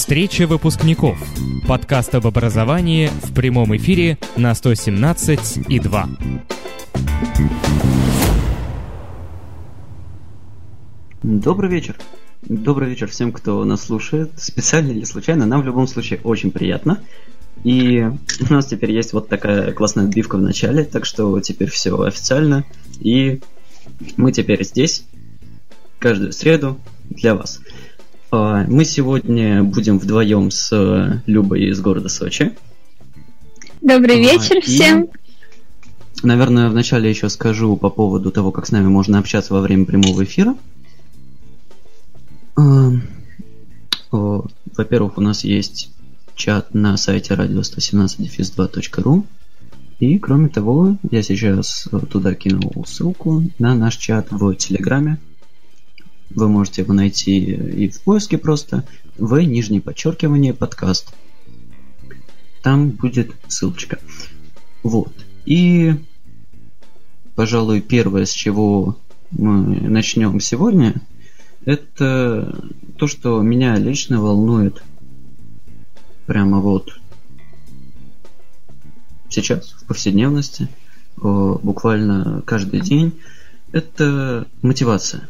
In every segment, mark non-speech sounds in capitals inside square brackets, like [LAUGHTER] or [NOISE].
Встреча выпускников. Подкаст об образовании в прямом эфире на 117 и 2. Добрый вечер. Добрый вечер всем, кто нас слушает. Специально или случайно, нам в любом случае очень приятно. И у нас теперь есть вот такая классная отбивка в начале, так что теперь все официально. И мы теперь здесь каждую среду для вас. А, мы сегодня будем вдвоем с э, Любой из города Сочи. Добрый а, вечер и, всем. Наверное, вначале еще скажу по поводу того, как с нами можно общаться во время прямого эфира. А, во-первых, у нас есть чат на сайте radio117-2.ru. И, кроме того, я сейчас туда кинул ссылку на наш чат в Телеграме. Вы можете его найти и в поиске просто в нижнее подчеркивание подкаст. Там будет ссылочка. Вот. И, пожалуй, первое, с чего мы начнем сегодня, это то, что меня лично волнует прямо вот сейчас, в повседневности, буквально каждый день, это мотивация.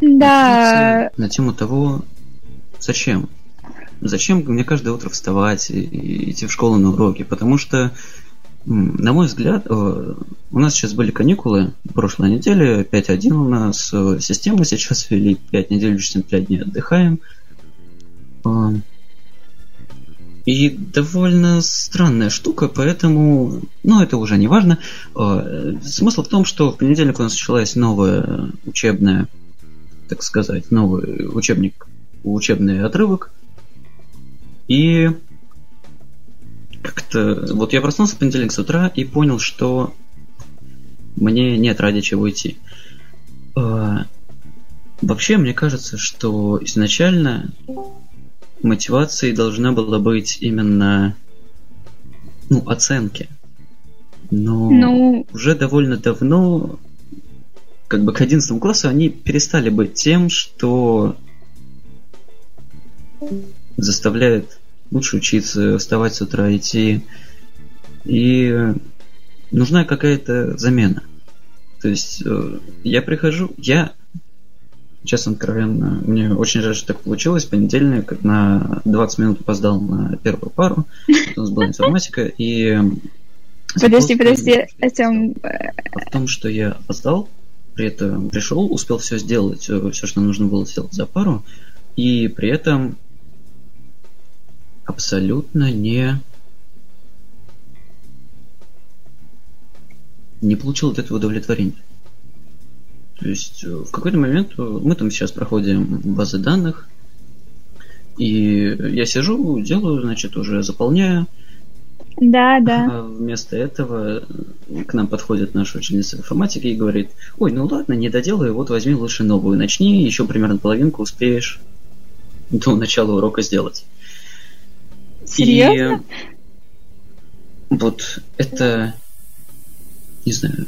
Да. На тему того, зачем. Зачем мне каждое утро вставать и идти в школу на уроки? Потому что, на мой взгляд, э, у нас сейчас были каникулы прошлой неделе, 5.1 у нас э, система сейчас ввели, 5 недель, 65 дней отдыхаем. Э, и довольно странная штука, поэтому, ну, это уже не важно. Смысл в том, что в понедельник у нас началась новая учебная так сказать, новый учебник, учебный отрывок. И как-то... Вот я проснулся в понедельник с утра и понял, что мне нет ради чего идти. А, вообще, мне кажется, что изначально мотивацией должна была быть именно ну, оценки. Но ну... уже довольно давно как бы к 11 классу они перестали быть тем, что заставляет лучше учиться, вставать с утра, идти. И нужна какая-то замена. То есть э, я прихожу, я, честно откровенно, мне очень жаль, что так получилось. Понедельник на 20 минут опоздал на первую пару. У нас была информатика, и... Подожди, подожди, Артем... В том, что я опоздал, при этом пришел, успел все сделать, э, все, что нужно было сделать за пару, и при этом абсолютно не не получил от этого удовлетворения. То есть э, в какой-то момент э, мы там сейчас проходим базы данных, и я сижу, делаю, значит, уже заполняю, да, да. А вместо этого к нам подходит наша ученица информатики и говорит, ой, ну ладно, не доделай, вот возьми лучше новую, начни, еще примерно половинку успеешь до начала урока сделать. Серьезно? И вот это, не знаю,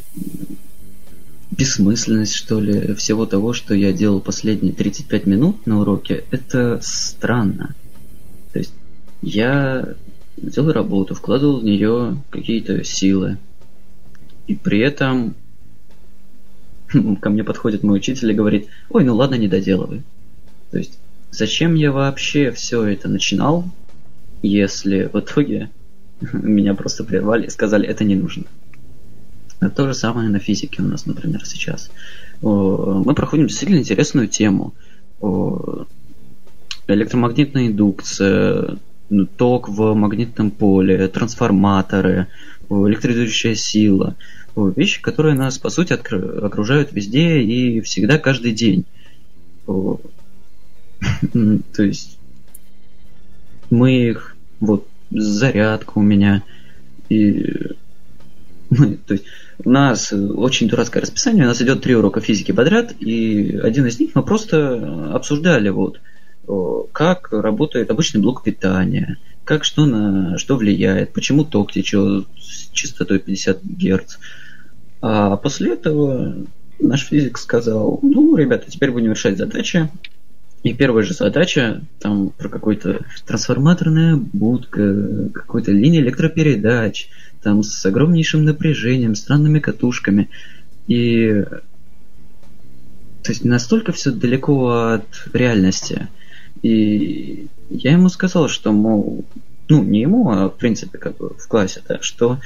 бессмысленность, что ли, всего того, что я делал последние 35 минут на уроке, это странно. То есть я делал работу, вкладывал в нее какие-то силы. И при этом [LAUGHS] ко мне подходит мой учитель и говорит, ой, ну ладно, не доделывай. То есть, зачем я вообще все это начинал, если в итоге [LAUGHS] меня просто прервали и сказали, это не нужно. Это то же самое на физике у нас, например, сейчас. Мы проходим действительно интересную тему. Электромагнитная индукция, ток в магнитном поле, трансформаторы, электризующая сила. Вещи, которые нас, по сути, окружают везде и всегда, каждый день. [LAUGHS] То есть мы их, вот, зарядка у меня, и [LAUGHS] то есть у нас очень дурацкое расписание, у нас идет три урока физики подряд, и один из них мы просто обсуждали вот как работает обычный блок питания, как что на что влияет, почему ток течет с частотой 50 Гц. А после этого наш физик сказал, ну, ребята, теперь будем решать задачи. И первая же задача, там, про какой-то трансформаторная будка, какой-то линия электропередач, там, с огромнейшим напряжением, странными катушками. И то есть настолько все далеко от реальности. И я ему сказал, что, мол, ну, не ему, а в принципе, как бы в классе, да, что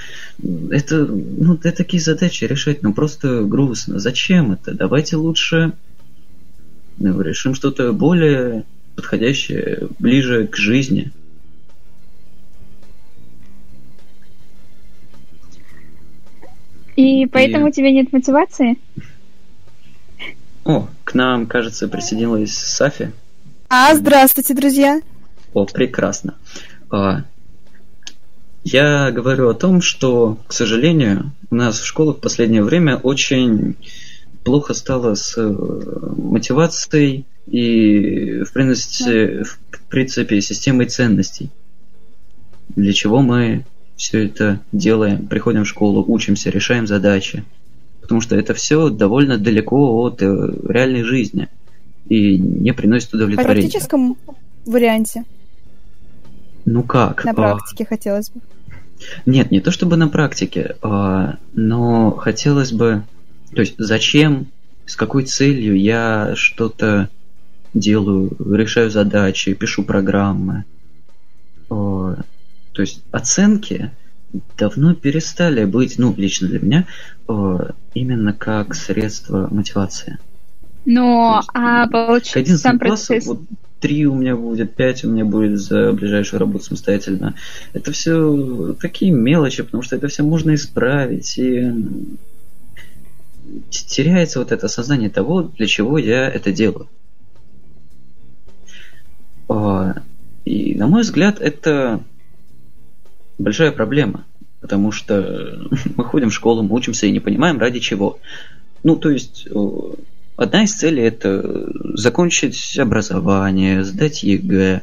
это, ну, да, такие задачи решать, ну, просто грустно. Зачем это? Давайте лучше ну, решим что-то более подходящее, ближе к жизни. И поэтому И... у тебя нет мотивации? О, к нам, кажется, присоединилась Сафи. А, здравствуйте, друзья. О, прекрасно. А, я говорю о том, что, к сожалению, у нас в школах в последнее время очень плохо стало с э, мотивацией и, в принципе, в принципе системой ценностей. Для чего мы все это делаем, приходим в школу, учимся, решаем задачи потому что это все довольно далеко от э, реальной жизни и не приносит удовлетворения. В практическом варианте? Ну как? На а, практике а... хотелось бы. Нет, не то чтобы на практике, а... но хотелось бы... То есть зачем, с какой целью я что-то делаю, решаю задачи, пишу программы. А... То есть оценки давно перестали быть, ну, лично для меня, э, именно как средство мотивации. Но, а получается, сам процесс... Вот, три у меня будет, пять у меня будет за ближайшую работу самостоятельно. Это все такие мелочи, потому что это все можно исправить. И теряется вот это осознание того, для чего я это делаю. А, и, на мой взгляд, это большая проблема, потому что [LAUGHS] мы ходим в школу, мы учимся и не понимаем, ради чего. Ну, то есть, одна из целей – это закончить образование, сдать ЕГЭ,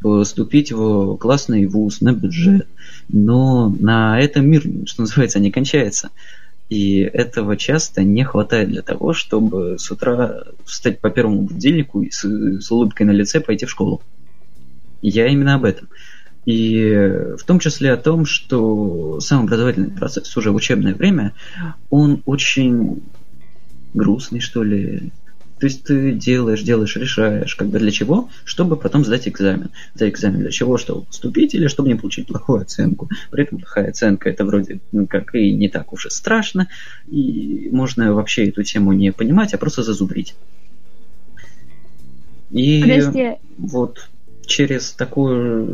поступить в классный вуз на бюджет. Но на этом мир, что называется, не кончается. И этого часто не хватает для того, чтобы с утра встать по первому будильнику и с, с улыбкой на лице пойти в школу. Я именно об этом. И в том числе о том, что сам образовательный процесс уже в учебное время, он очень грустный, что ли. То есть ты делаешь, делаешь, решаешь, когда для чего, чтобы потом сдать экзамен. Сдать экзамен для чего, чтобы поступить или чтобы не получить плохую оценку. При этом плохая оценка это вроде ну, как и не так уж и страшно, и можно вообще эту тему не понимать, а просто зазубрить. И Подожди. вот через такое,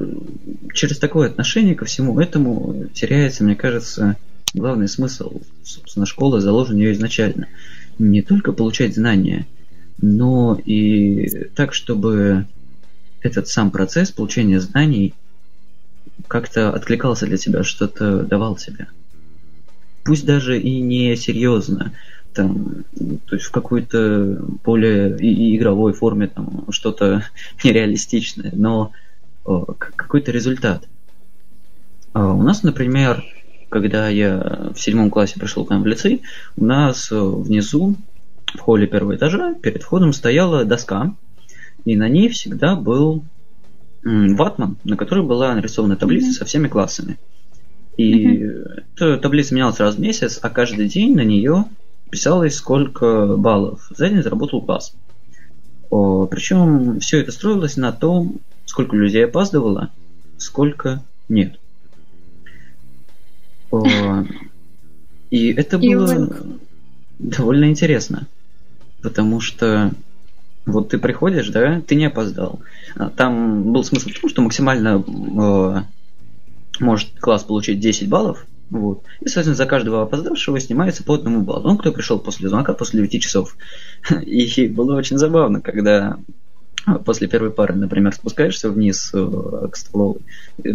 через такое отношение ко всему этому теряется, мне кажется, главный смысл, собственно, школы заложен ее изначально. Не только получать знания, но и так, чтобы этот сам процесс получения знаний как-то откликался для тебя, что-то давал тебе. Пусть даже и не серьезно, там, то есть в какой-то более игровой форме там что-то [LAUGHS] нереалистичное, но какой-то результат. А у нас, например, когда я в седьмом классе пришел к нам в лицей, у нас внизу в холле первого этажа перед входом стояла доска, и на ней всегда был ватман, на которой была нарисована таблица со всеми классами. И mm-hmm. эта таблица менялась раз в месяц, а каждый день на нее писалось, сколько баллов за день заработал класс. О, причем все это строилось на том, сколько людей опаздывало, сколько нет. И это было довольно интересно, потому что вот ты приходишь, да, ты не опоздал. А там был смысл в том, что максимально э, может класс получить 10 баллов, вот. И, соответственно, за каждого опоздавшего снимается по одному баллу. Он, кто пришел после звонка, после 9 часов. [LAUGHS] И было очень забавно, когда после первой пары, например, спускаешься вниз э, к столовой,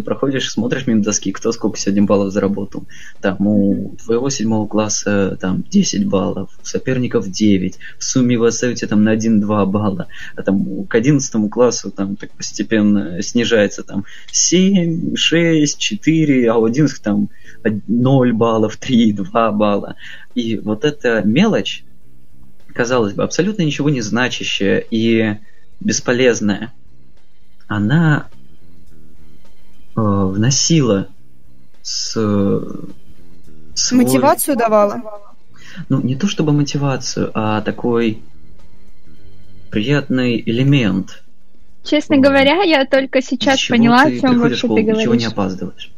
проходишь, смотришь мимо доски, кто сколько сегодня баллов заработал. Там у твоего седьмого класса там 10 баллов, у соперников 9, в сумме вы оставите там на 1-2 балла, а там к 11 классу там так постепенно снижается там 7, 6, 4, а у 11 там 0 баллов, [LAUGHS] 3, 2 балла. И вот эта мелочь, казалось бы, абсолютно ничего не значащая и бесполезная, она э, вносила с, свой... мотивацию давала. Ну не то чтобы мотивацию, а такой приятный элемент. Честно говоря, я только сейчас поняла, о чем вообще школу, ты говоришь. Ничего не опаздываешь.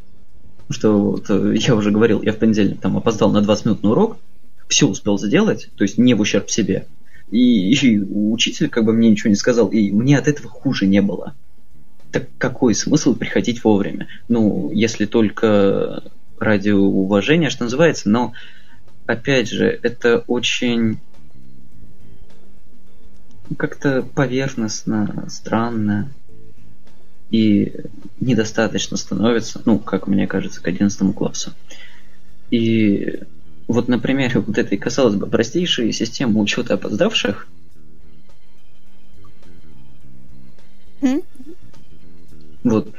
Что вот, э, я уже говорил, я в понедельник там опоздал на 20 минут на урок, все успел сделать, то есть не в ущерб себе. И, и учитель как бы мне ничего не сказал, и мне от этого хуже не было. Так какой смысл приходить вовремя? Ну, если только ради уважения, что называется, но опять же, это очень как-то поверхностно, странно и недостаточно становится, ну, как мне кажется, к 11 классу. И вот, например, вот этой, казалось бы, простейшей системы учета опоздавших, mm? вот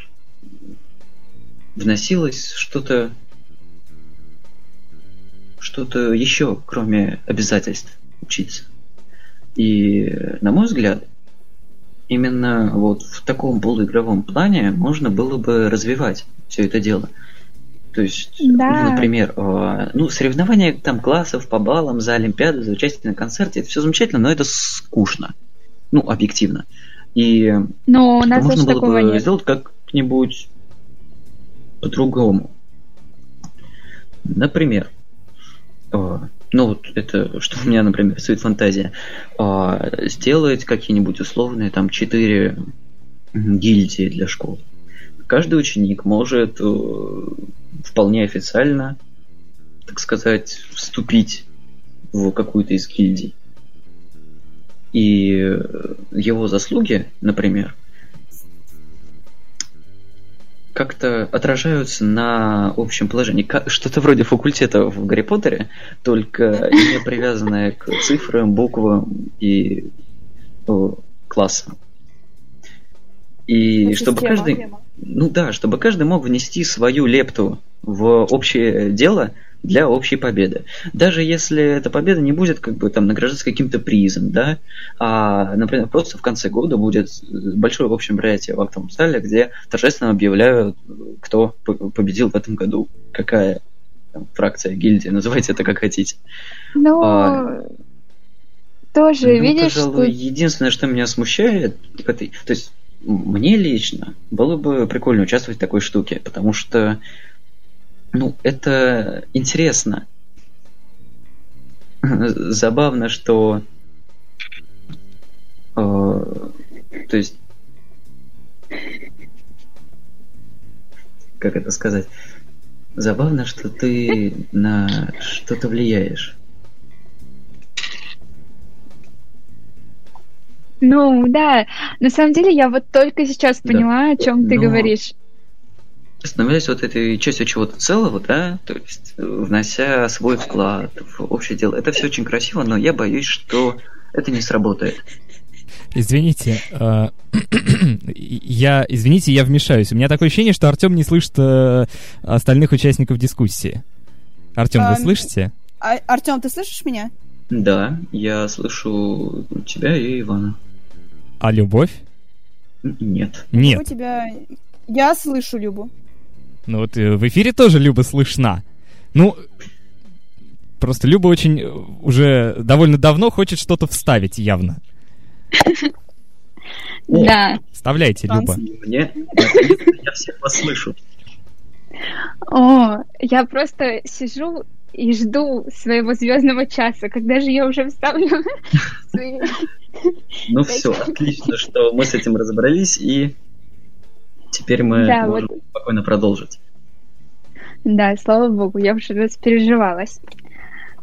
вносилось что-то что-то еще, кроме обязательств учиться. И, на мой взгляд, именно вот в таком полуигровом плане можно было бы развивать все это дело. То есть, да. например, э, ну, соревнования там классов по баллам за Олимпиаду, за участие на концерте, это все замечательно, но это скучно. Ну, объективно. И но у нас можно было бы нет. сделать как-нибудь по-другому. Например, э, ну вот это, [LAUGHS] что у меня, например, рисует фантазия, э, сделать какие-нибудь условные там четыре гильдии для школ. Каждый ученик может э, вполне официально, так сказать, вступить в какую-то из гильдий. И его заслуги, например, как-то отражаются на общем положении. Что-то вроде факультета в Гарри Поттере, только не привязанное к цифрам, буквам и классам. И чтобы каждый... Ну да, чтобы каждый мог внести свою лепту в общее дело для общей победы. Даже если эта победа не будет как бы там награждаться каким-то призом, да, а, например, просто в конце года будет большое общее мероприятие в актовом зале, где торжественно объявляют, кто победил в этом году, какая там, фракция, гильдия, называйте это как хотите. Ну, а, тоже, ну, видишь, пожалуй, что... единственное, что меня смущает. То есть мне лично было бы прикольно участвовать в такой штуке, потому что, ну, это интересно. [LAUGHS] Забавно, что... Э, то есть... Как это сказать? Забавно, что ты на что-то влияешь. Ну, да. На самом деле, я вот только сейчас поняла, да. о чем ты но... говоришь. Становясь вот этой частью чего-то целого, да, то есть внося свой вклад в общее дело. Это все очень красиво, но я боюсь, что это не сработает. Извините, э, [CLEARS THROAT] я, извините, я вмешаюсь. У меня такое ощущение, что Артем не слышит э, остальных участников дискуссии. Артем, вы слышите? А, Артем, ты слышишь меня? Да, я слышу тебя и Ивана. А любовь? Нет. Нет. У тебя... Я слышу Любу. Ну вот в эфире тоже Люба слышна. Ну, просто Люба очень уже довольно давно хочет что-то вставить явно. Да. Вставляйте, Люба. Мне, я всех вас слышу. О, я просто сижу и жду своего звездного часа, когда же я уже вставлю [LAUGHS] свои... Ну все, отлично, что мы с этим разобрались, и теперь мы Да, можем вот. спокойно продолжить. Да, слава богу, я уже распереживалась.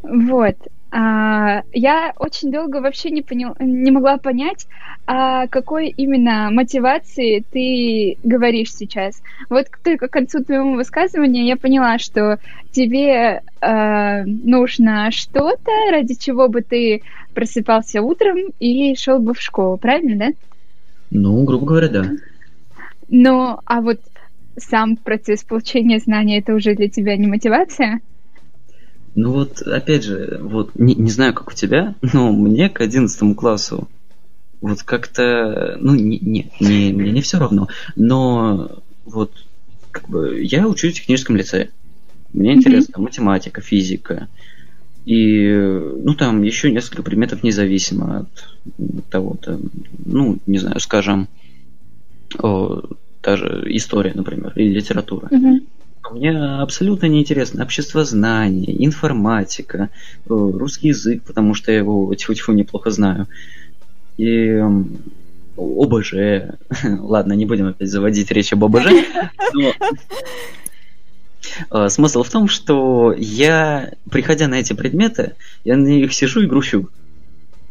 Вот. А, я очень долго вообще не, понял, не могла понять, о какой именно мотивации ты говоришь сейчас. Вот только к концу твоего высказывания я поняла, что тебе э, нужно что-то, ради чего бы ты просыпался утром и шел бы в школу, правильно, да? Ну, грубо говоря, да. Ну, а вот сам процесс получения знания это уже для тебя не мотивация? Ну вот, опять же, вот не, не знаю, как у тебя, [LAUGHS] но мне к одиннадцатому классу вот как-то, ну, не, не, не, мне не все равно, но вот как бы я учусь в техническом лицее. Мне интересна mm-hmm. математика, физика. И, ну, там еще несколько предметов независимо от того-то, ну, не знаю, скажем, о, даже история, например, или литература. Mm-hmm. Мне абсолютно неинтересно обществознание, информатика, русский язык, потому что я его тьфу-тьфу неплохо знаю. И ОБЖ. [LAUGHS] Ладно, не будем опять заводить речь об ОБЖ. [LAUGHS] Но... Э, смысл в том, что я, приходя на эти предметы, я на них сижу и грущу.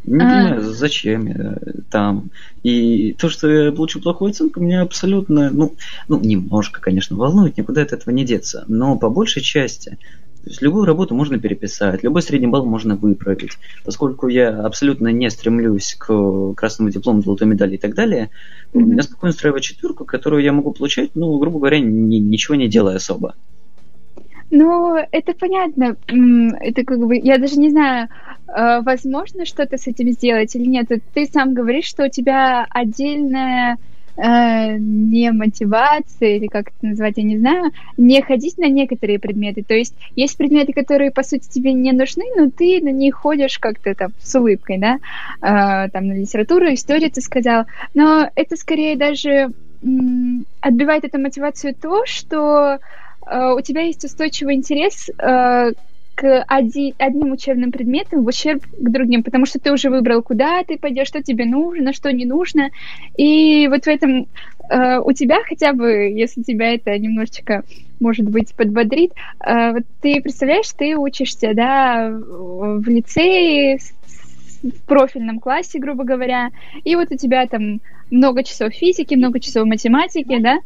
Не а. понимаю, зачем я там. И то, что я получу плохую оценку, меня абсолютно, ну, ну, немножко, конечно, волнует, никуда от этого не деться. Но по большей части, то есть любую работу можно переписать, любой средний балл можно выправить. Поскольку я абсолютно не стремлюсь к красному диплому, золотой медали и так далее, mm-hmm. меня спокойно устраивает четверку, которую я могу получать, ну, грубо говоря, ни, ничего не делая особо. Ну, это понятно. Это как бы, я даже не знаю, э, возможно что-то с этим сделать или нет. Ты сам говоришь, что у тебя отдельная э, не мотивация, или как это назвать, я не знаю, не ходить на некоторые предметы. То есть есть предметы, которые, по сути, тебе не нужны, но ты на них ходишь как-то там с улыбкой, да, э, там на литературу, историю ты сказал. Но это скорее даже отбивает эту мотивацию то, что у тебя есть устойчивый интерес э, к оди, одним учебным предметам в ущерб к другим, потому что ты уже выбрал, куда ты пойдешь, что тебе нужно, что не нужно. И вот в этом э, у тебя хотя бы, если тебя это немножечко, может быть, подбодрит, э, вот ты представляешь, ты учишься, да, в лицее, в профильном классе, грубо говоря, и вот у тебя там много часов физики, много часов математики, да?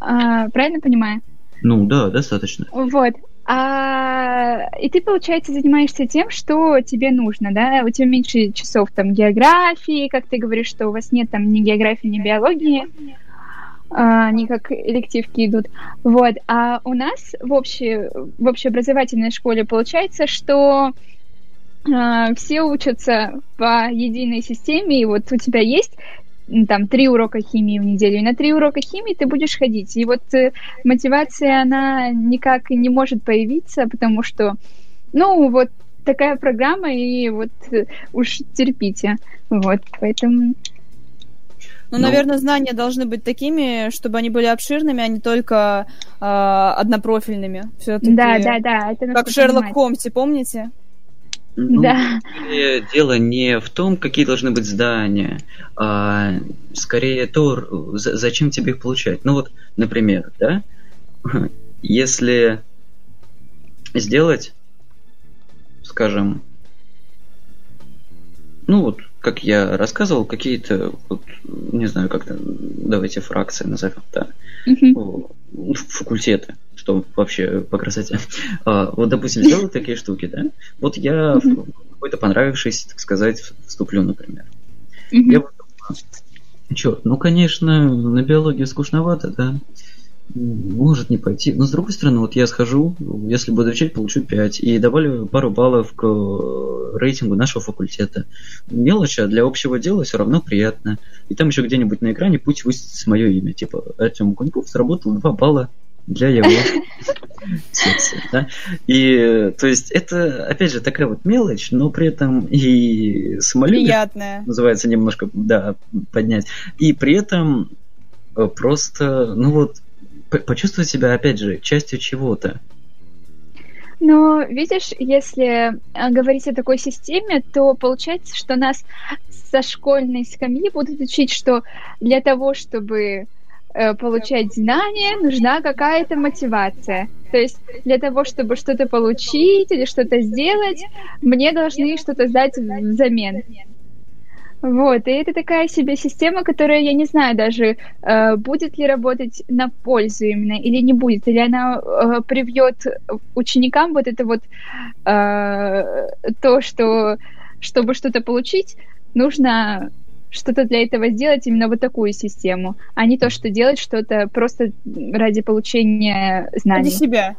А, правильно понимаю? Ну да, достаточно. Вот. А, и ты, получается, занимаешься тем, что тебе нужно, да? У тебя меньше часов там географии, как ты говоришь, что у вас нет там ни географии, ни биологии, а, они как элективки идут. Вот. А у нас в, общей, в общеобразовательной школе получается, что а, все учатся по единой системе, и вот у тебя есть там три урока химии в неделю, и на три урока химии ты будешь ходить. И вот э, мотивация, она никак не может появиться, потому что, ну, вот такая программа, и вот э, уж терпите. Вот, поэтому... Ну, ну, наверное, знания должны быть такими, чтобы они были обширными, а не только э, однопрофильными. Все-таки. Да, да, да. Это как в Шерлок Холмсе, помните? Ну, да. Дело не в том, какие должны быть здания, а скорее то, зачем тебе их получать. Ну вот, например, да, если сделать, скажем, ну вот, как я рассказывал, какие-то, вот, не знаю, как давайте фракции назовем, да, угу. факультеты, что вообще по красоте. А, вот, допустим, сделать такие штуки, да, вот я угу. в какой-то понравившийся, так сказать, вступлю, например. Угу. Я вот, черт, ну, конечно, на биологии скучновато, да, может не пойти. Но с другой стороны, вот я схожу, если буду отвечать, получу 5. И добавлю пару баллов к э, рейтингу нашего факультета. Мелочь, а для общего дела все равно приятно. И там еще где-нибудь на экране пусть высветится мое имя. Типа Артем Куньков заработал 2 балла для его [LAUGHS] секции. Да? И то есть это, опять же, такая вот мелочь, но при этом и самолюбие Приятная. называется немножко, да, поднять. И при этом э, просто, ну вот, почувствовать себя, опять же, частью чего-то. Но видишь, если э, говорить о такой системе, то получается, что нас со школьной скамьи будут учить, что для того, чтобы э, получать знания, нужна какая-то мотивация. То есть для того, чтобы что-то получить или что-то сделать, мне должны что-то сдать взамен. Вот, и это такая себе система, которая, я не знаю даже, э, будет ли работать на пользу именно или не будет, или она э, привьет ученикам вот это вот э, то, что чтобы что-то получить, нужно что-то для этого сделать, именно вот такую систему, а не то, что делать что-то просто ради получения знаний. Ради себя.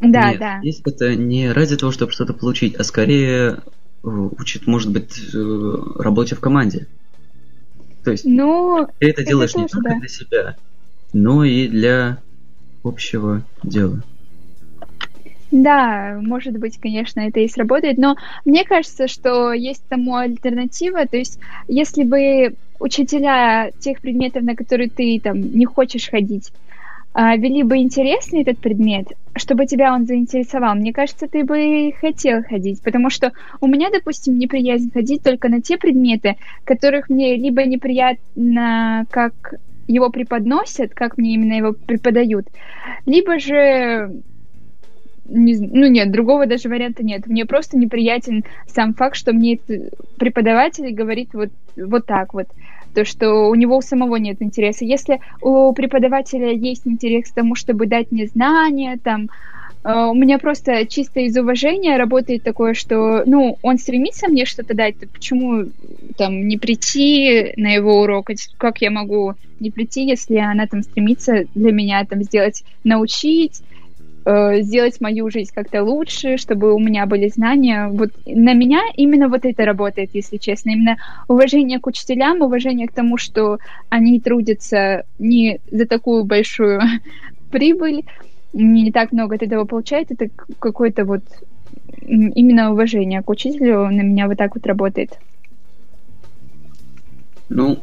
Да, Нет, да. Здесь это не ради того, чтобы что-то получить, а скорее учит, может быть, э, работе в команде. То есть Ну, ты это делаешь не тоже только да. для себя, но и для общего дела. Да, может быть, конечно, это и сработает, но мне кажется, что есть тому альтернатива, то есть если бы учителя тех предметов, на которые ты там не хочешь ходить, вели бы интересный этот предмет, чтобы тебя он заинтересовал, мне кажется, ты бы хотел ходить, потому что у меня, допустим, неприязнь ходить только на те предметы, которых мне либо неприятно, как его преподносят, как мне именно его преподают, либо же не ну нет, другого даже варианта нет. Мне просто неприятен сам факт, что мне преподаватель говорит вот, вот так вот. То, что у него у самого нет интереса. Если у преподавателя есть интерес к тому, чтобы дать мне знания, там, э, у меня просто чисто из уважения работает такое, что, ну, он стремится мне что-то дать, то почему там не прийти на его урок? Как я могу не прийти, если она там стремится для меня там сделать, научить, э, сделать мою жизнь как-то лучше, чтобы у меня были знания. Вот на меня именно вот это работает, если честно. Именно уважение к учителям, уважение к тому, что они трудятся не за такую большую [LAUGHS] прибыль, не так много от этого получают, это какое-то вот именно уважение к учителю на меня вот так вот работает. Ну,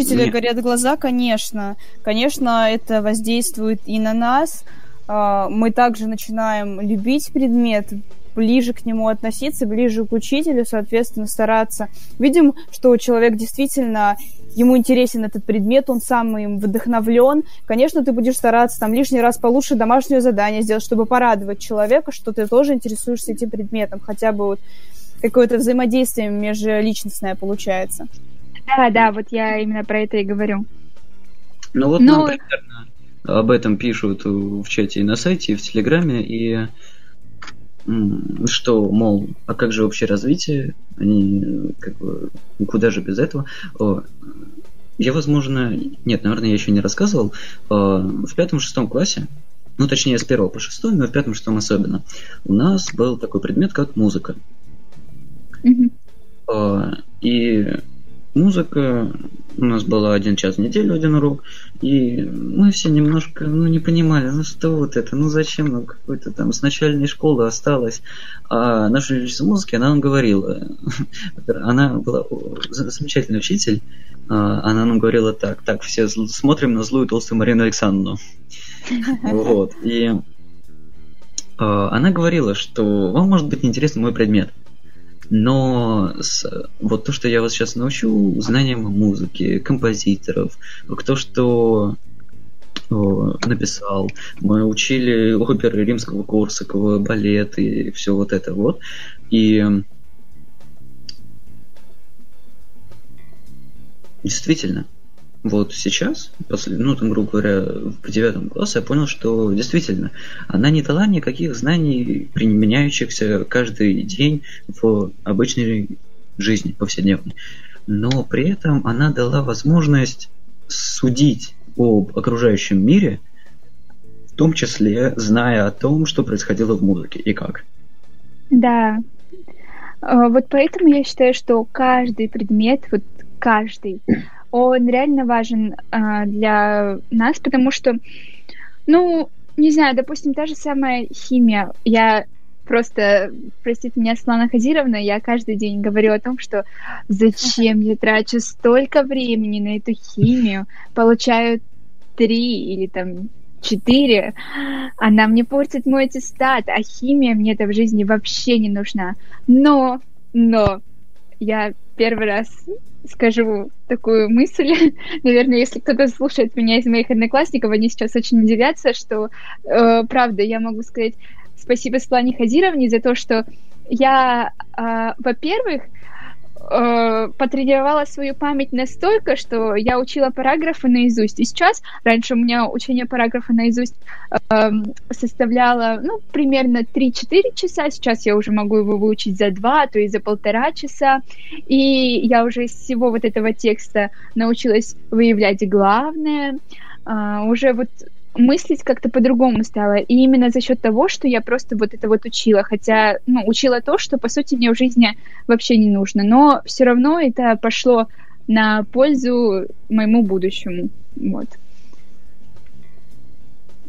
Учителя горят глаза, конечно. Конечно, это воздействует и на нас. А, Мы также начинаем любить предмет, ближе к нему относиться, ближе к учителю, соответственно, стараться. Видим, что человек действительно ему интересен этот предмет, он сам им вдохновлен. Конечно, ты будешь стараться там лишний раз получше домашнее задание сделать, чтобы порадовать человека, что ты тоже интересуешься этим предметом, хотя бы вот какое-то взаимодействие межличностное получается. Да, да, вот я именно про это и говорю. ну вот Ну, нам примерно об этом пишут в чате и на сайте, и в Телеграме, и что, мол, а как же общее развитие? Они, как бы, куда же без этого? О, Я, возможно, нет, наверное, я еще не рассказывал, э, в пятом-шестом классе, ну, точнее, с первого по шестой, но в пятом-шестом особенно, у нас был такой предмет, как музыка. Мгм. А, И музыка у нас была один час в неделю, один урок, и мы все немножко, ну, не понимали, ну, что вот это, ну, зачем нам какой-то там с начальной школы осталось. А наша учительница музыки, она нам говорила, [LAUGHS] она была замечательный учитель, а, она нам говорила так, так, все смотрим на злую толстую Марину Александровну. [LAUGHS] Вот, и а, она говорила, что вам может быть неинтересен мой предмет, но с- вот то, что я вас сейчас научу, знаниям музыки, композиторов, кто что написал. Мы учили оперы римского Корсакова, балет и все вот это вот. И действительно, вот сейчас, после, ну, там, грубо говоря, в девятом классе я понял, что действительно, она не дала никаких знаний, применяющихся каждый день в обычной жизни, повседневной. Но при этом она дала возможность судить об окружающем мире, в том числе зная о том, что происходило в музыке и как. Да. А, Вот поэтому я считаю, что каждый предмет, вот каждый, он реально важен а, для нас, потому что, ну, не знаю, допустим, та же самая химия. Я просто, простите меня, Светлана Хазировна, я каждый день говорю о том, что зачем я трачу столько времени на эту химию, получаю три или там четыре, она мне портит мой аттестат, а химия мне это в жизни вообще не нужна. Но, но, я первый раз скажу такую мысль. [LAUGHS] Наверное, если кто-то слушает меня из моих одноклассников, они сейчас очень удивятся, что, э, правда, я могу сказать спасибо Светлане Хазировне за то, что я, э, во-первых, э, потренировала свою память настолько, что я учила параграфы наизусть. И сейчас, раньше у меня учение параграфа наизусть э, составляло, ну, примерно 3-4 часа, сейчас я уже могу его выучить за 2, то и за полтора часа, и я уже из всего вот этого текста научилась выявлять главное, э, уже вот мыслить как-то по-другому стала. И именно за счет того, что я просто вот это вот учила. Хотя, ну, учила то, что, по сути, мне в жизни вообще не нужно. Но все равно это пошло на пользу моему будущему. Вот.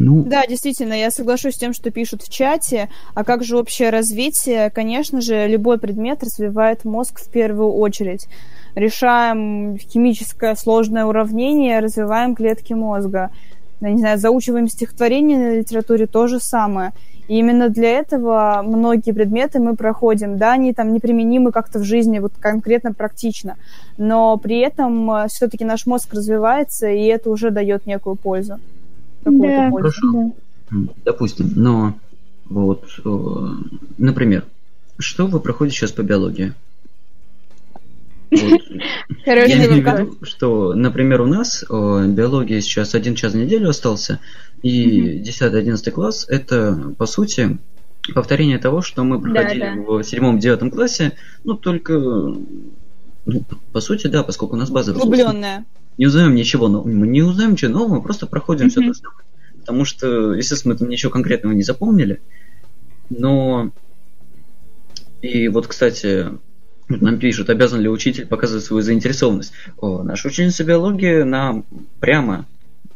Ну... Да, действительно, я соглашусь с тем, что пишут в чате. А как же общее развитие? Конечно же, любой предмет развивает мозг в первую очередь. Решаем химическое сложное уравнение, развиваем клетки мозга. Я не знаю, заучиваем стихотворение на литературе то же самое. И именно для этого многие предметы мы проходим. Да, они там неприменимы как-то в жизни, вот конкретно практично. Но при этом э, все-таки наш мозг развивается, и это уже дает некую пользу да, Хорошо. Да. Допустим, но вот, например, что вы проходите сейчас по биологии? Вот. [LAUGHS] Я имею в виду, что, например, у нас биология сейчас один час в неделю остался, и 10-11 класс это, по сути, повторение того, что мы проходили да, да. в седьмом-девятом классе, ну, только, ну, по сути, да, поскольку у нас база... Углубленная не узнаем ничего нового. Мы не узнаем ничего нового, мы просто проходим mm-hmm. все то же самое. Потому что, естественно, мы там ничего конкретного не запомнили. Но и вот, кстати, нам пишут, обязан ли учитель показывать свою заинтересованность. О, наша ученица биологии нам прямо,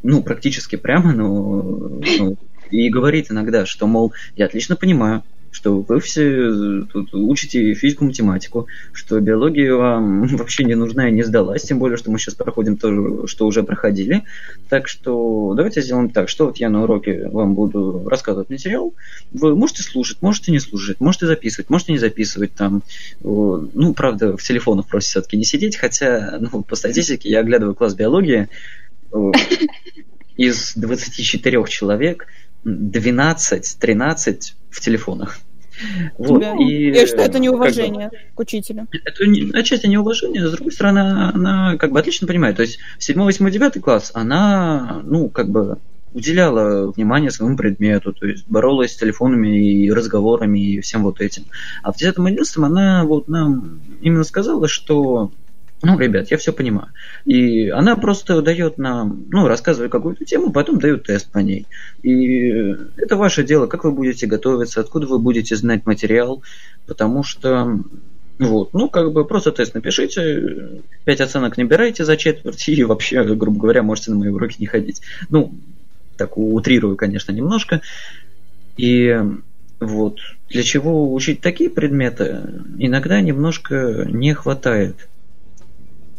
ну, практически прямо, но, ну, и говорит иногда, что, мол, я отлично понимаю, что вы все тут учите физику, математику, что биология вам [LAUGHS] вообще не нужна и не сдалась, тем более, что мы сейчас проходим то, что уже проходили. Так что давайте сделаем так, что вот я на уроке вам буду рассказывать материал, вы можете слушать, можете не слушать, можете записывать, можете не записывать там. Ну, правда, в телефонах просто все-таки не сидеть, хотя ну, по статистике я оглядываю класс биологии, из 24 человек 12-13 в телефонах. Вот, да. и, и что это неуважение как бы, к учителю? Это не, отчасти неуважение, с другой стороны, она как бы отлично понимает. То есть 7, 8, 9 класс, она, ну, как бы уделяла внимание своему предмету, то есть боролась с телефонами и разговорами и всем вот этим. А в 10 11 она вот нам именно сказала, что ну, ребят, я все понимаю. И она просто дает нам, ну, рассказывает какую-то тему, потом дает тест по ней. И это ваше дело, как вы будете готовиться, откуда вы будете знать материал, потому что вот, ну, как бы просто тест напишите, пять оценок набирайте за четверть, [LAUGHS] и вообще, грубо говоря, можете на мои уроки не ходить. Ну, так утрирую, конечно, немножко. И вот, для чего учить такие предметы, иногда немножко не хватает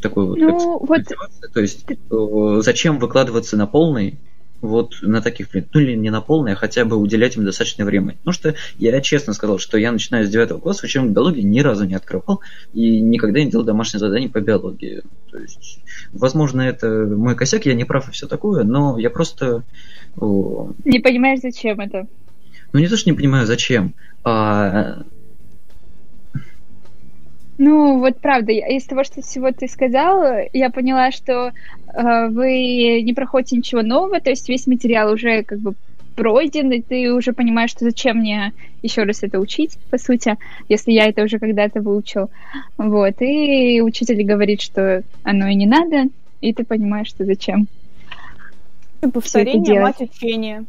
такой вот, ну, вот... То есть э, зачем выкладываться на полный вот на таких, ну или не на полный, а хотя бы уделять им достаточное время. Потому что я честно сказал, что я начинаю с 9 класса, учебник биологии ни разу не открывал и никогда не делал домашнее задание по биологии. То есть, возможно, это мой косяк, я не прав и все такое, но я просто... Не понимаешь, зачем это? Ну не то, что не понимаю, зачем, а ну, вот правда, из того, что всего ты сказал, я поняла, что э, вы не проходите ничего нового, то есть весь материал уже как бы пройден, и ты уже понимаешь, что зачем мне еще раз это учить, по сути, если я это уже когда-то выучил. Вот, и учитель говорит, что оно и не надо, и ты понимаешь, что зачем. Повторение, мать учения.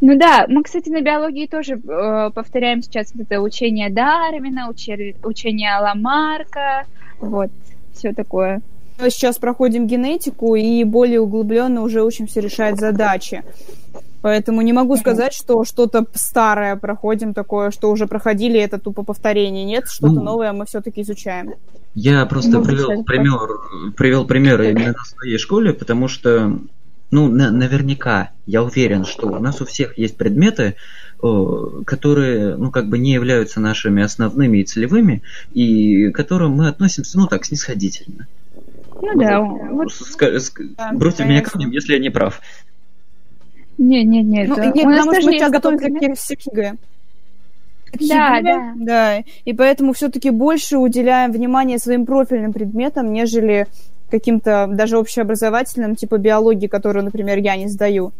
Ну да, мы, кстати, на биологии тоже э, повторяем сейчас вот это учение Дарвина, учение, учение Ламарка, вот, все такое. Мы сейчас проходим генетику и более углубленно уже учимся решать задачи. Поэтому не могу сказать, что что-то старое проходим такое, что уже проходили, это тупо повторение. Нет, что-то ну, новое мы все-таки изучаем. Я просто привел пример, привел пример именно на своей школе, потому что ну, на, наверняка, я уверен, что у нас у всех есть предметы, которые, ну, как бы не являются нашими основными и целевыми, и к которым мы относимся, ну, так, снисходительно. Ну вот, да. Вот, ска- ск- да бросьте меня камнем, если я не прав. Не, не, не. Ну, нет, у нас потому что мы сейчас к ЕГЭ. Да, да. Да, и поэтому все-таки больше уделяем внимание своим профильным предметам, нежели каким-то даже общеобразовательным, типа биологии, которую, например, я не сдаю.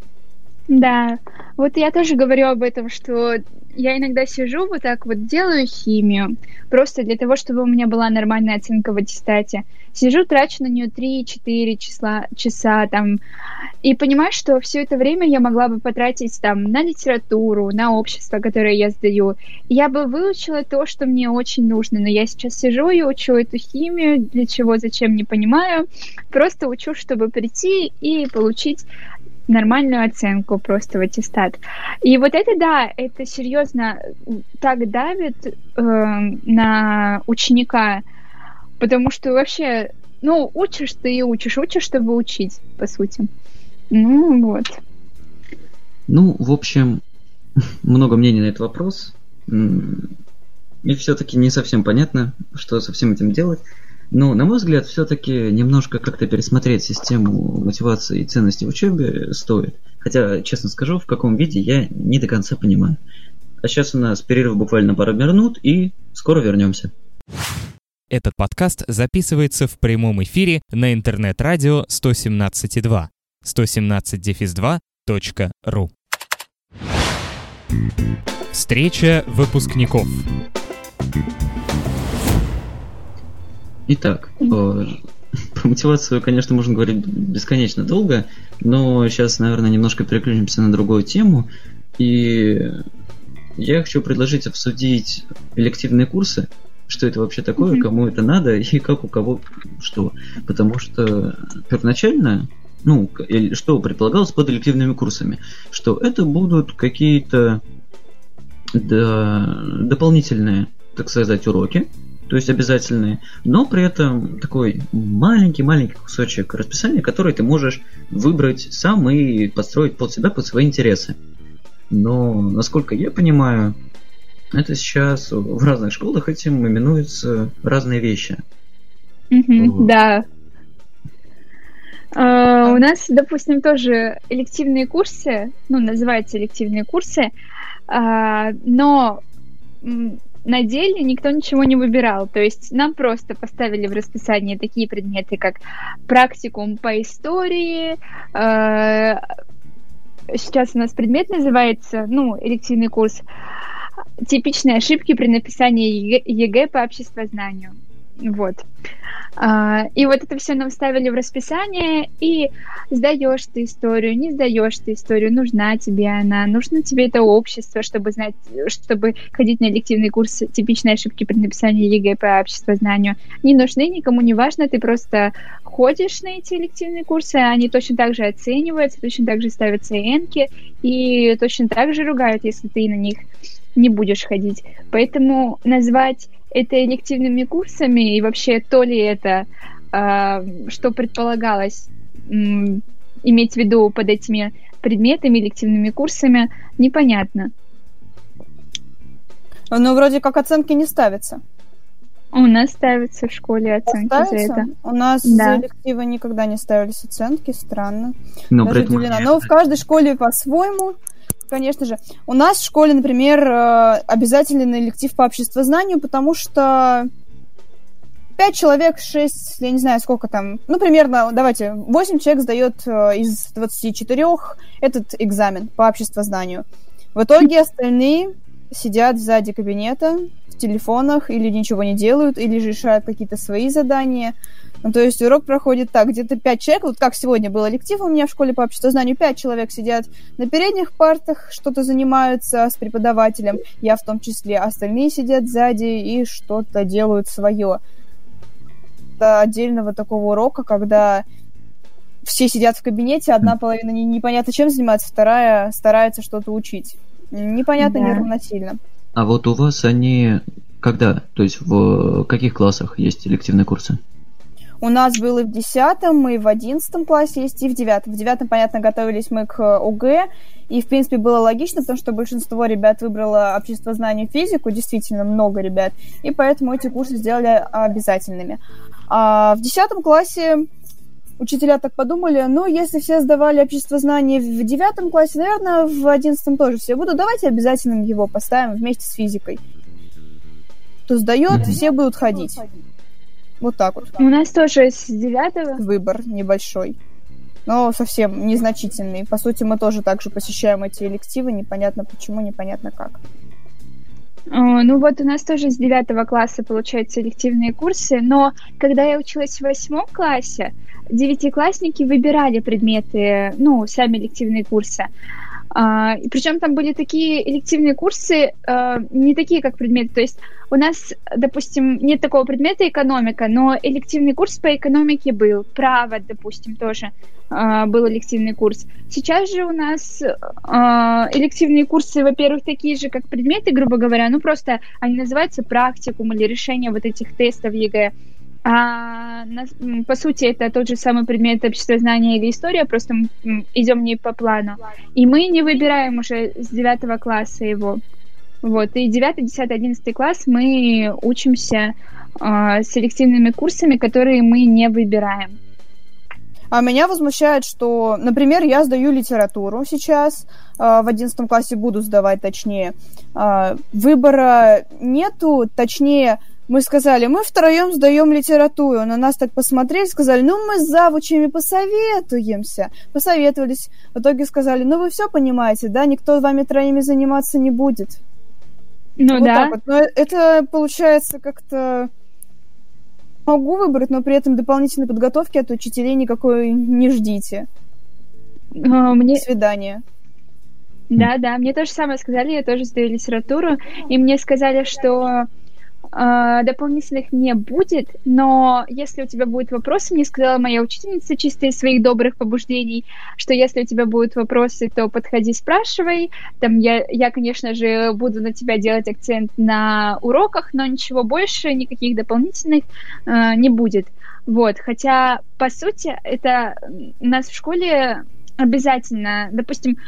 Да, вот я тоже говорю об этом, что я иногда сижу вот так вот делаю химию, просто для того, чтобы у меня была нормальная оценка в аттестате. Сижу, трачу на нее 3-4 числа, часа там, и понимаю, что все это время я могла бы потратить там на литературу, на общество, которое я сдаю. Я бы выучила то, что мне очень нужно, но я сейчас сижу и учу эту химию, для чего, зачем, не понимаю. Просто учу, чтобы прийти и получить нормальную оценку просто в аттестат. И вот это, да, это серьезно так давит э, на ученика, потому что вообще, ну, учишь ты и учишь, учишь, чтобы учить, по сути. Ну, вот. Ну, в общем, [LAUGHS] много мнений на этот вопрос. И все-таки не совсем понятно, что со всем этим делать. Но, на мой взгляд, все-таки немножко как-то пересмотреть систему мотивации и ценности в учебе стоит. Хотя, честно скажу, в каком виде я не до конца понимаю. А сейчас у нас перерыв буквально пару минут, и скоро вернемся. Этот подкаст записывается в прямом эфире на интернет-радио 117.2 117-2.ru Встреча выпускников Итак, про мотивацию, конечно, можно говорить бесконечно долго, но сейчас, наверное, немножко переключимся на другую тему. И я хочу предложить обсудить элективные курсы, что это вообще такое, mm-hmm. кому это надо и как у кого что. Потому что первоначально, ну, что предполагалось под элективными курсами, что это будут какие-то да, дополнительные, так сказать, уроки, то есть обязательные, но при этом такой маленький-маленький кусочек расписания, который ты можешь выбрать сам и подстроить под себя, под свои интересы. Но, насколько я понимаю, это сейчас в разных школах этим именуются разные вещи. Mm-hmm, вот. Да. Uh, у нас, допустим, тоже элективные курсы, ну, называются элективные курсы, uh, но на деле никто ничего не выбирал. То есть нам просто поставили в расписание такие предметы, как практикум по истории. Э, сейчас у нас предмет называется, ну, элективный курс «Типичные ошибки при написании ЕГЭ по обществознанию». Вот. А, и вот это все нам ставили в расписание, и сдаешь ты историю, не сдаешь ты историю, нужна тебе она, нужно тебе это общество, чтобы знать, чтобы ходить на элективный курс типичные ошибки при написании ЕГЭ по обществознанию. Не нужны, никому не важно, ты просто ходишь на эти элективные курсы, они точно так же оцениваются, точно так же ставятся энки, и точно так же ругают, если ты на них не будешь ходить. Поэтому назвать это элективными курсами и вообще то ли это, э, что предполагалось э, иметь в виду под этими предметами, элективными курсами, непонятно. Ну, вроде как оценки не ставятся. У нас ставятся в школе оценки Ставится? за это. У нас да. за элективы никогда не ставились оценки, странно. Но, Даже удивлена. Но в каждой школе по-своему. Конечно же. У нас в школе, например, э, обязательный электив по обществознанию, потому что пять человек, шесть, я не знаю, сколько там, ну, примерно, давайте, восемь человек сдает э, из 24 этот экзамен по обществознанию. В итоге остальные сидят сзади кабинета в телефонах или ничего не делают, или решают какие-то свои задания. Ну, то есть урок проходит так, где-то пять человек, вот как сегодня был лектив у меня в школе по обществознанию, пять человек сидят на передних партах, что-то занимаются с преподавателем, я в том числе, остальные сидят сзади и что-то делают свое. До отдельного такого урока, когда все сидят в кабинете, одна половина не, непонятно чем занимается, вторая старается что-то учить. Непонятно, да. неравносильно. А вот у вас они когда? То есть в каких классах есть элективные курсы? У нас было в 10 и в 11 классе есть, и в 9. В 9, понятно, готовились мы к ОГЭ, и, в принципе, было логично, потому что большинство ребят выбрало общество знаний физику, действительно много ребят, и поэтому эти курсы сделали обязательными. А в 10 классе учителя так подумали, ну, если все сдавали общество знаний в девятом классе, наверное, в одиннадцатом тоже все будут, давайте обязательно его поставим вместе с физикой. Кто сдает, mm-hmm. все будут ходить. Вот так вот. У нас тоже с девятого. Выбор небольшой. но совсем незначительный. По сути, мы тоже также посещаем эти элективы, непонятно почему, непонятно как. Ну вот у нас тоже с девятого класса получаются элективные курсы, но когда я училась в восьмом классе, девятиклассники выбирали предметы, ну, сами элективные курсы. А, и причем там были такие элективные курсы, а, не такие, как предметы. То есть у нас, допустим, нет такого предмета экономика, но элективный курс по экономике был. Право, допустим, тоже а, был элективный курс. Сейчас же у нас элективные курсы, во-первых, такие же, как предметы, грубо говоря, ну просто они называются практикум или решение вот этих тестов ЕГЭ. А, по сути, это тот же самый предмет обществознания или история, просто мы идем не по плану. И мы не выбираем уже с девятого класса его. Вот, и 9, 10, 11 класс мы учимся э, селективными курсами, которые мы не выбираем. А меня возмущает, что, например, я сдаю литературу сейчас, э, в 11 классе буду сдавать, точнее. Э, выбора нету, точнее, мы сказали, мы втроем сдаем литературу. На нас так посмотрели, сказали, ну мы с завучами посоветуемся. Посоветовались. В итоге сказали, ну вы все понимаете, да, никто вами троими заниматься не будет. Ну вот да. Вот. Но это получается как-то могу выбрать, но при этом дополнительной подготовки от учителей никакой не ждите. А, мне... До свидания. Да, да, мне то же самое сказали, я тоже сдаю литературу, и мне сказали, что дополнительных не будет, но если у тебя будут вопросы, мне сказала моя учительница чисто из своих добрых побуждений, что если у тебя будут вопросы, то подходи, спрашивай. Там я, я, конечно же, буду на тебя делать акцент на уроках, но ничего больше, никаких дополнительных uh, не будет. Вот, хотя, по сути, это у нас в школе обязательно, допустим,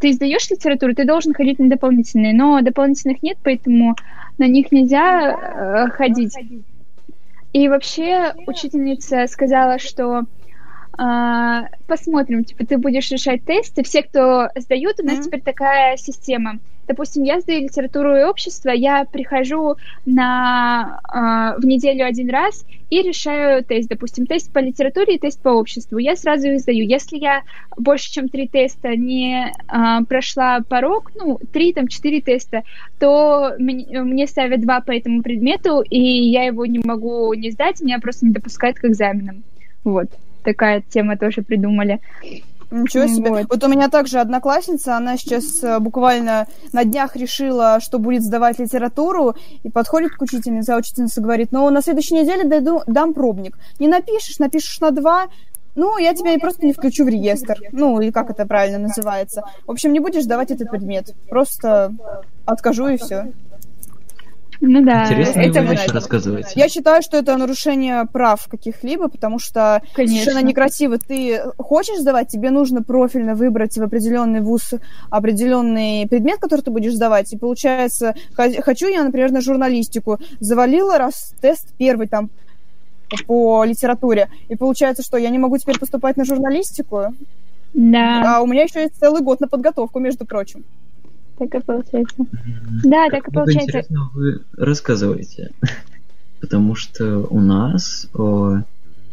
ты сдаешь литературу, ты должен ходить на дополнительные, но дополнительных нет, поэтому на них нельзя э, ходить. И вообще учительница сказала, что посмотрим, типа ты будешь решать тесты. Все, кто сдают, у нас mm-hmm. теперь такая система допустим, я сдаю литературу и общество, я прихожу на, э, в неделю один раз и решаю тест, допустим, тест по литературе и тест по обществу. Я сразу их сдаю. Если я больше, чем три теста не э, прошла порог, ну, три, там, четыре теста, то мне, мне ставят два по этому предмету, и я его не могу не сдать, меня просто не допускают к экзаменам. Вот такая тема тоже придумали. Ничего себе. Вот. вот у меня также одноклассница, она сейчас э, буквально на днях решила, что будет сдавать литературу, и подходит к учительнице, а учительница говорит, ну, на следующей неделе дойду, дам пробник. Не напишешь, напишешь на два, ну, я тебя просто не включу в реестр. Ну, или как это правильно называется. В общем, не будешь сдавать этот предмет. Просто откажу и все. Ну да. Интересные это вещи рассказываете. Я считаю, что это нарушение прав каких-либо, потому что Конечно. совершенно некрасиво. Ты хочешь сдавать, тебе нужно профильно выбрать в определенный вуз определенный предмет, который ты будешь сдавать. И получается, хочу я, например, на журналистику. Завалила раз тест первый там по литературе. И получается, что я не могу теперь поступать на журналистику. Да. А у меня еще есть целый год на подготовку, между прочим. Так и получается. Да, так и получается. Интересно вы рассказываете. [LAUGHS] Потому что у нас о,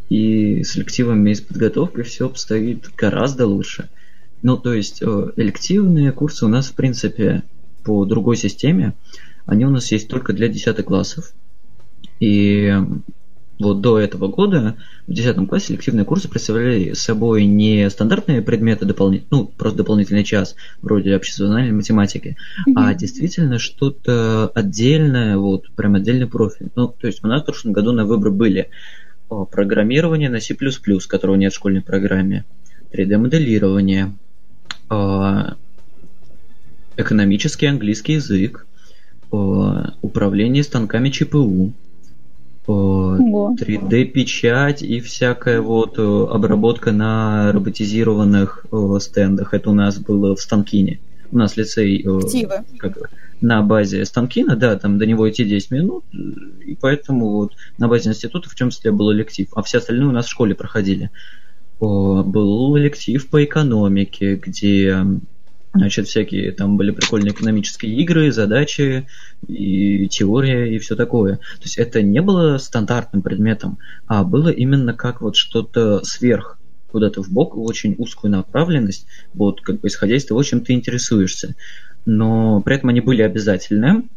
и с элективами, и с подготовкой все обстоит гораздо лучше. Ну, то есть о, элективные курсы у нас, в принципе, по другой системе. Они у нас есть только для 10 классов. И вот до этого года в 10 классе лективные курсы представляли собой не стандартные предметы дополнительные, ну, просто дополнительный час, вроде обществознания математики, mm-hmm. а действительно что-то отдельное, вот, прям отдельный профиль. Ну, то есть у нас в прошлом году на выбор были о, программирование на C++, которого нет в школьной программе, 3D-моделирование, экономический английский язык, управление станками ЧПУ, 3D-печать и всякая вот э, обработка на роботизированных стендах. Это у нас было в Станкине. У нас лицей как, на базе Станкина, да, там до него идти 10 минут, и поэтому вот на базе института в чем числе был электив, а все остальные у нас в школе проходили. Был электив по экономике, где Значит, всякие там были прикольные экономические игры, задачи и теория и все такое. То есть это не было стандартным предметом, а было именно как вот что-то сверх куда-то в бок, в очень узкую направленность, вот как бы исходя из того, чем ты интересуешься. Но при этом они были обязательны,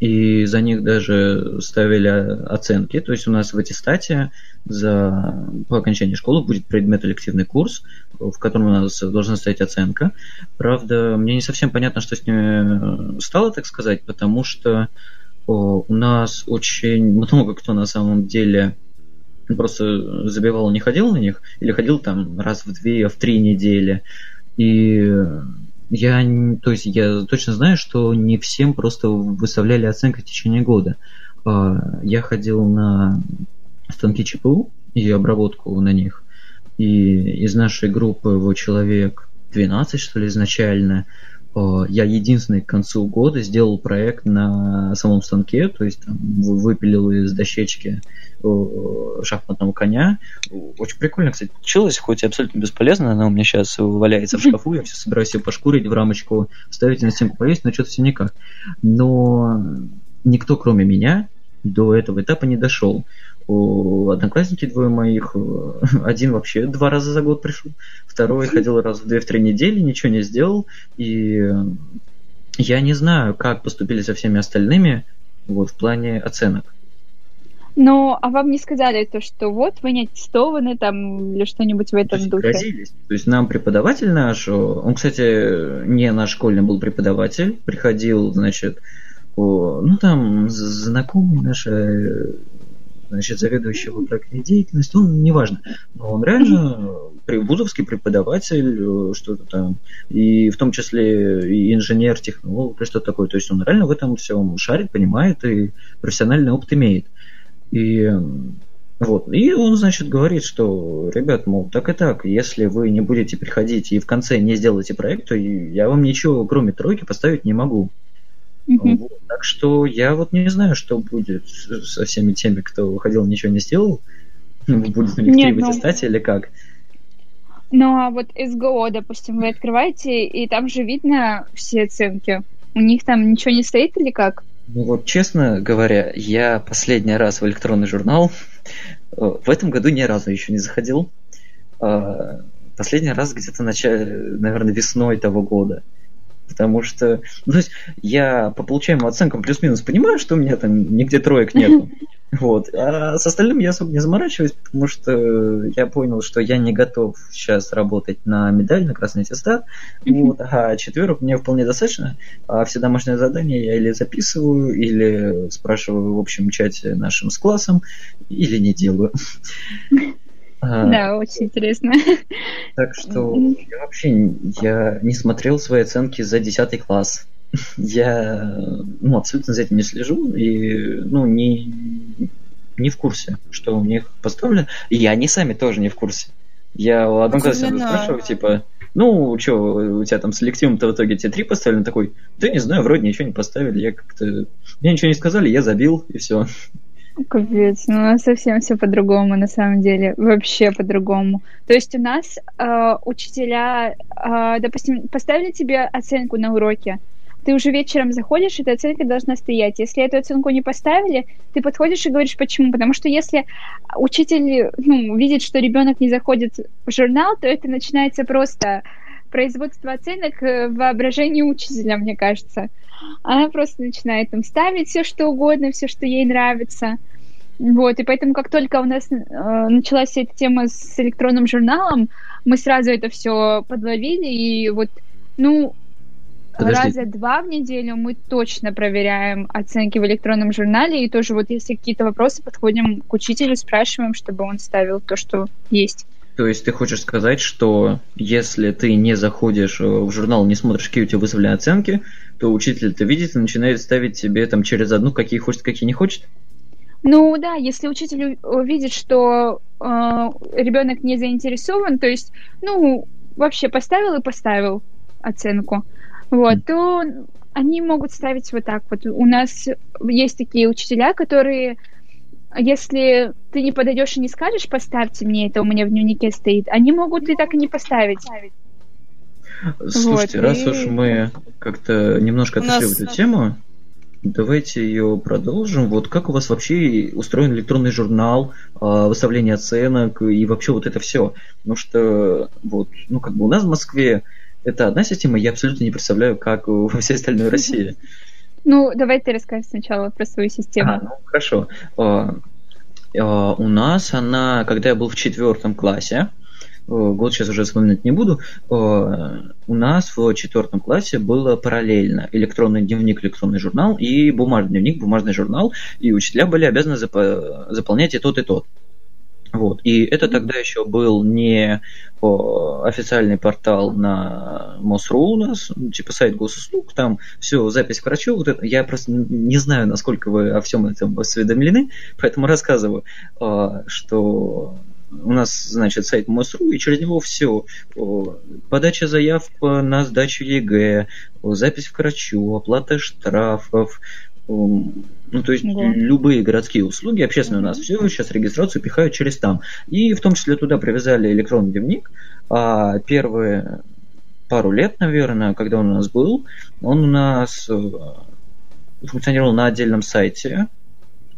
и за них даже ставили оценки. То есть у нас в аттестате за, по окончании школы будет предмет элективный курс, в котором у нас должна стоять оценка. Правда, мне не совсем понятно, что с ними стало, так сказать, потому что о, у нас очень много кто на самом деле просто забивал, не ходил на них, или ходил там раз в две, в три недели. И я, то есть я точно знаю, что не всем просто выставляли оценки в течение года. А, я ходил на станки ЧПУ и обработку на них. И из нашей группы его человек 12, что ли, изначально. Э, я единственный к концу года сделал проект на самом станке, то есть там, выпилил из дощечки э, шахматного коня. Очень прикольно, кстати, получилось, хоть и абсолютно бесполезно, она у меня сейчас валяется в шкафу, я все собираюсь ее пошкурить в рамочку, ставить на стенку повесить, но что-то все никак. Но никто, кроме меня, до этого этапа не дошел одноклассники двое моих, э, [LAUGHS] один вообще два раза за год пришел, второй ходил раз в две-три недели, ничего не сделал, и я не знаю, как поступили со всеми остальными вот в плане оценок. Ну, а вам не сказали то, что вот вы не аттестованы там или что-нибудь в этом то духе? Грозились. То есть нам преподаватель наш, он, кстати, не наш школьный был преподаватель, приходил, значит, ну там знакомый наш э, значит, заведующего проектной деятельностью, он неважно, но он реально вузовский преподаватель, э, что-то там, и в том числе и инженер, технолог, и что-то такое. То есть он реально в этом всем шарит, понимает и профессиональный опыт имеет. И вот. И он, значит, говорит, что, ребят, мол, так и так, если вы не будете приходить и в конце не сделаете проект, то я вам ничего, кроме тройки, поставить не могу. Mm-hmm. Вот. Так что я вот не знаю, что будет со всеми теми, кто выходил, ничего не сделал. Будет у них Нет, три аттестате ну... или как? Ну, а вот СГО, допустим, вы открываете, и там же видно все оценки. У них там ничего не стоит или как? Ну вот, честно говоря, я последний раз в электронный журнал э, в этом году ни разу еще не заходил. А, последний раз где-то, начале, наверное, весной того года потому что, ну, то есть я по получаемым оценкам плюс-минус понимаю, что у меня там нигде троек нету. [LAUGHS] Вот. А с остальным я особо не заморачиваюсь, потому что я понял, что я не готов сейчас работать на медаль, на красный аттестат. Вот. А четверок мне вполне достаточно. А все домашние задания я или записываю, или спрашиваю в общем чате нашим с классом, или не делаю. [LAUGHS] Да, очень интересно. [LAUGHS] Так что я вообще я не смотрел свои оценки за 10 класс. [LAUGHS] Я ну, абсолютно за этим не слежу и ну, не, не в курсе, что у них поставлено. И они сами тоже не в курсе. Я у одном классе спрашиваю, типа, ну, что, у тебя там селективом-то в итоге тебе три поставили? такой, да не знаю, вроде ничего не поставили. Я как-то... Мне ничего не сказали, я забил, и все. Капец, ну у нас совсем все по-другому, на самом деле, вообще по-другому. То есть у нас э, учителя, э, допустим, поставили тебе оценку на уроке, ты уже вечером заходишь, эта оценка должна стоять. Если эту оценку не поставили, ты подходишь и говоришь, почему. Потому что если учитель ну, видит, что ребенок не заходит в журнал, то это начинается просто производство оценок в воображении учителя, мне кажется. Она просто начинает там ставить все, что угодно, все, что ей нравится. Вот, и поэтому, как только у нас э, началась эта тема с электронным журналом, мы сразу это все подловили, и вот, ну, Подожди. раза два в неделю мы точно проверяем оценки в электронном журнале, и тоже вот если какие-то вопросы, подходим к учителю, спрашиваем, чтобы он ставил то, что есть. То есть ты хочешь сказать, что если ты не заходишь в журнал, не смотришь, какие у тебя выставлены оценки, то учитель это видит и начинает ставить тебе там через одну, какие хочет, какие не хочет? Ну да, если учитель увидит, что э, ребенок не заинтересован, то есть, ну, вообще поставил и поставил оценку, вот, то они могут ставить вот так вот. У нас есть такие учителя, которые, если ты не подойдешь и не скажешь, поставьте мне это, у меня в дневнике стоит, они могут и так и не поставить. Слушайте, вот, раз и... уж мы как-то немножко отошли нас... в эту тему, давайте ее продолжим. Вот как у вас вообще устроен электронный журнал, а, выставление оценок и вообще вот это все? Потому что вот, ну как бы у нас в Москве это одна система, я абсолютно не представляю, как во [LAUGHS] всей остальной России. Ну, давай ты расскажешь сначала про свою систему. А, ну, хорошо. У нас она, когда я был в четвертом классе, год сейчас уже вспоминать не буду, у нас в четвертом классе было параллельно электронный дневник, электронный журнал и бумажный дневник, бумажный журнал, и учителя были обязаны заполнять и тот, и тот. Вот. И это тогда еще был не официальный портал на МОСРУ у нас, ну, типа сайт госуслуг, там все, запись к врачу, вот это, я просто не знаю, насколько вы о всем этом осведомлены, поэтому рассказываю, а, что у нас, значит, сайт mos.ru, и через него все. Подача заявок на сдачу ЕГЭ, запись к врачу, оплата штрафов, ну, то есть да. любые городские услуги, общественные у нас все сейчас регистрацию пихают через там. И в том числе туда привязали электронный дневник. А первые пару лет, наверное, когда он у нас был, он у нас э, функционировал на отдельном сайте,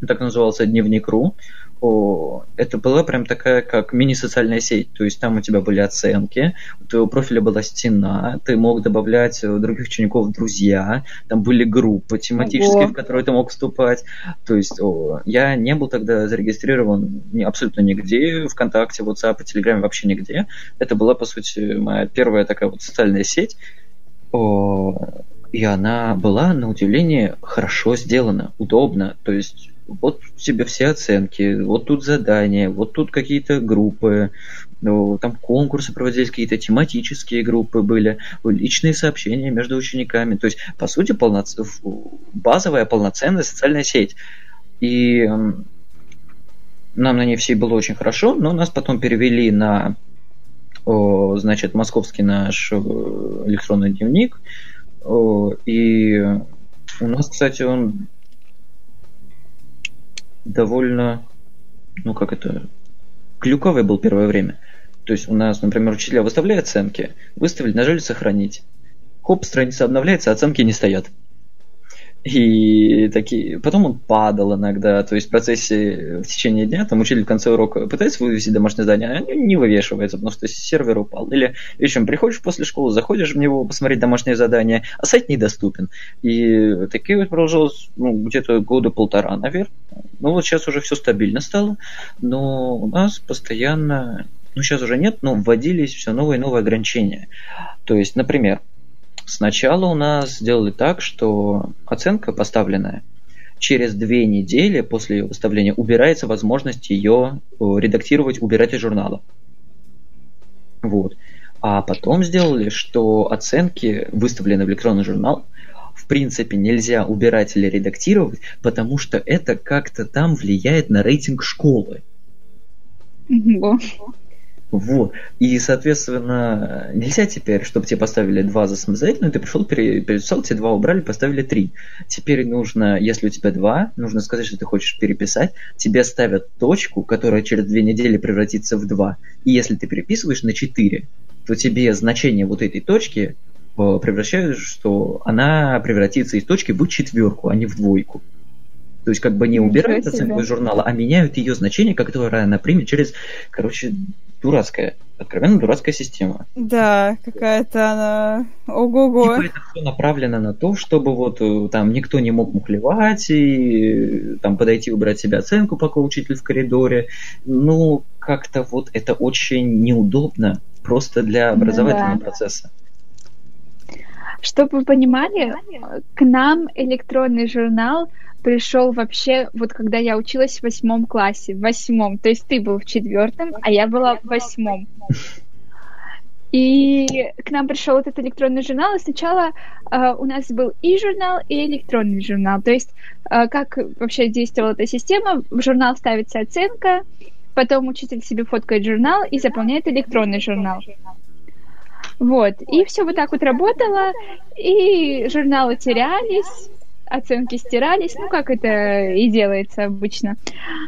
так назывался Дневник.ру о, это была прям такая, как мини-социальная сеть. То есть там у тебя были оценки, у твоего профиля была стена, ты мог добавлять других учеников в друзья, там были группы тематические, Ого. в которые ты мог вступать. То есть о, я не был тогда зарегистрирован ни, абсолютно нигде, ВКонтакте, WhatsApp, Телеграме вообще нигде. Это была, по сути, моя первая такая вот социальная сеть. О, и она была, на удивление, хорошо сделана, удобно. То есть вот тебе все оценки, вот тут задания, вот тут какие-то группы, ну, там конкурсы проводились, какие-то тематические группы были, личные сообщения между учениками. То есть, по сути, полноц... базовая полноценная социальная сеть. И нам на ней всей было очень хорошо, но нас потом перевели на значит, московский наш э, электронный дневник. И у нас, кстати, он довольно, ну как это, клюковый был первое время. То есть у нас, например, учителя выставляют оценки, выставили, нажали сохранить. Хоп, страница обновляется, оценки не стоят. И такие... Потом он падал иногда, то есть в процессе, в течение дня, там учитель в конце урока пытается вывесить домашнее задание, а не вывешивается, потому что сервер упал. Или вечером приходишь после школы, заходишь в него посмотреть домашнее задание, а сайт недоступен. И такие вот продолжалось ну, где-то года полтора, наверное. Ну вот сейчас уже все стабильно стало, но у нас постоянно ну сейчас уже нет, но вводились все новые и новые ограничения. То есть, например, Сначала у нас сделали так, что оценка поставленная через две недели после ее выставления убирается возможность ее э, редактировать, убирать из журнала. Вот. А потом сделали, что оценки, выставленные в электронный журнал, в принципе нельзя убирать или редактировать, потому что это как-то там влияет на рейтинг школы. Вот. И, соответственно, нельзя теперь, чтобы тебе поставили два за самостоятельно, ты пришел, переписал, тебе два убрали, поставили три. Теперь нужно, если у тебя два, нужно сказать, что ты хочешь переписать, тебе ставят точку, которая через две недели превратится в два. И если ты переписываешь на четыре, то тебе значение вот этой точки э, превращают, что она превратится из точки в четверку, а не в двойку. То есть как бы не убирают оценку из журнала, а меняют ее значение, которое она примет через, короче, дурацкая, откровенно дурацкая система. Да, какая-то она... Ого-го. Типа это все направлено на то, чтобы вот э, там никто не мог мухлевать и там подойти убрать себе оценку, пока учитель в коридоре. Ну, как-то вот это очень неудобно просто для образовательного да. процесса. Чтобы вы понимали, к нам электронный журнал пришел вообще, вот когда я училась в восьмом классе, в восьмом. То есть ты был в четвертом, а я была в восьмом. И к нам пришел этот электронный журнал, и сначала э, у нас был и журнал, и электронный журнал. То есть э, как вообще действовала эта система? В журнал ставится оценка, потом учитель себе фоткает журнал и заполняет электронный журнал. Вот. И все вот так вот работало, и журналы терялись, оценки стирались, ну, как это и делается обычно.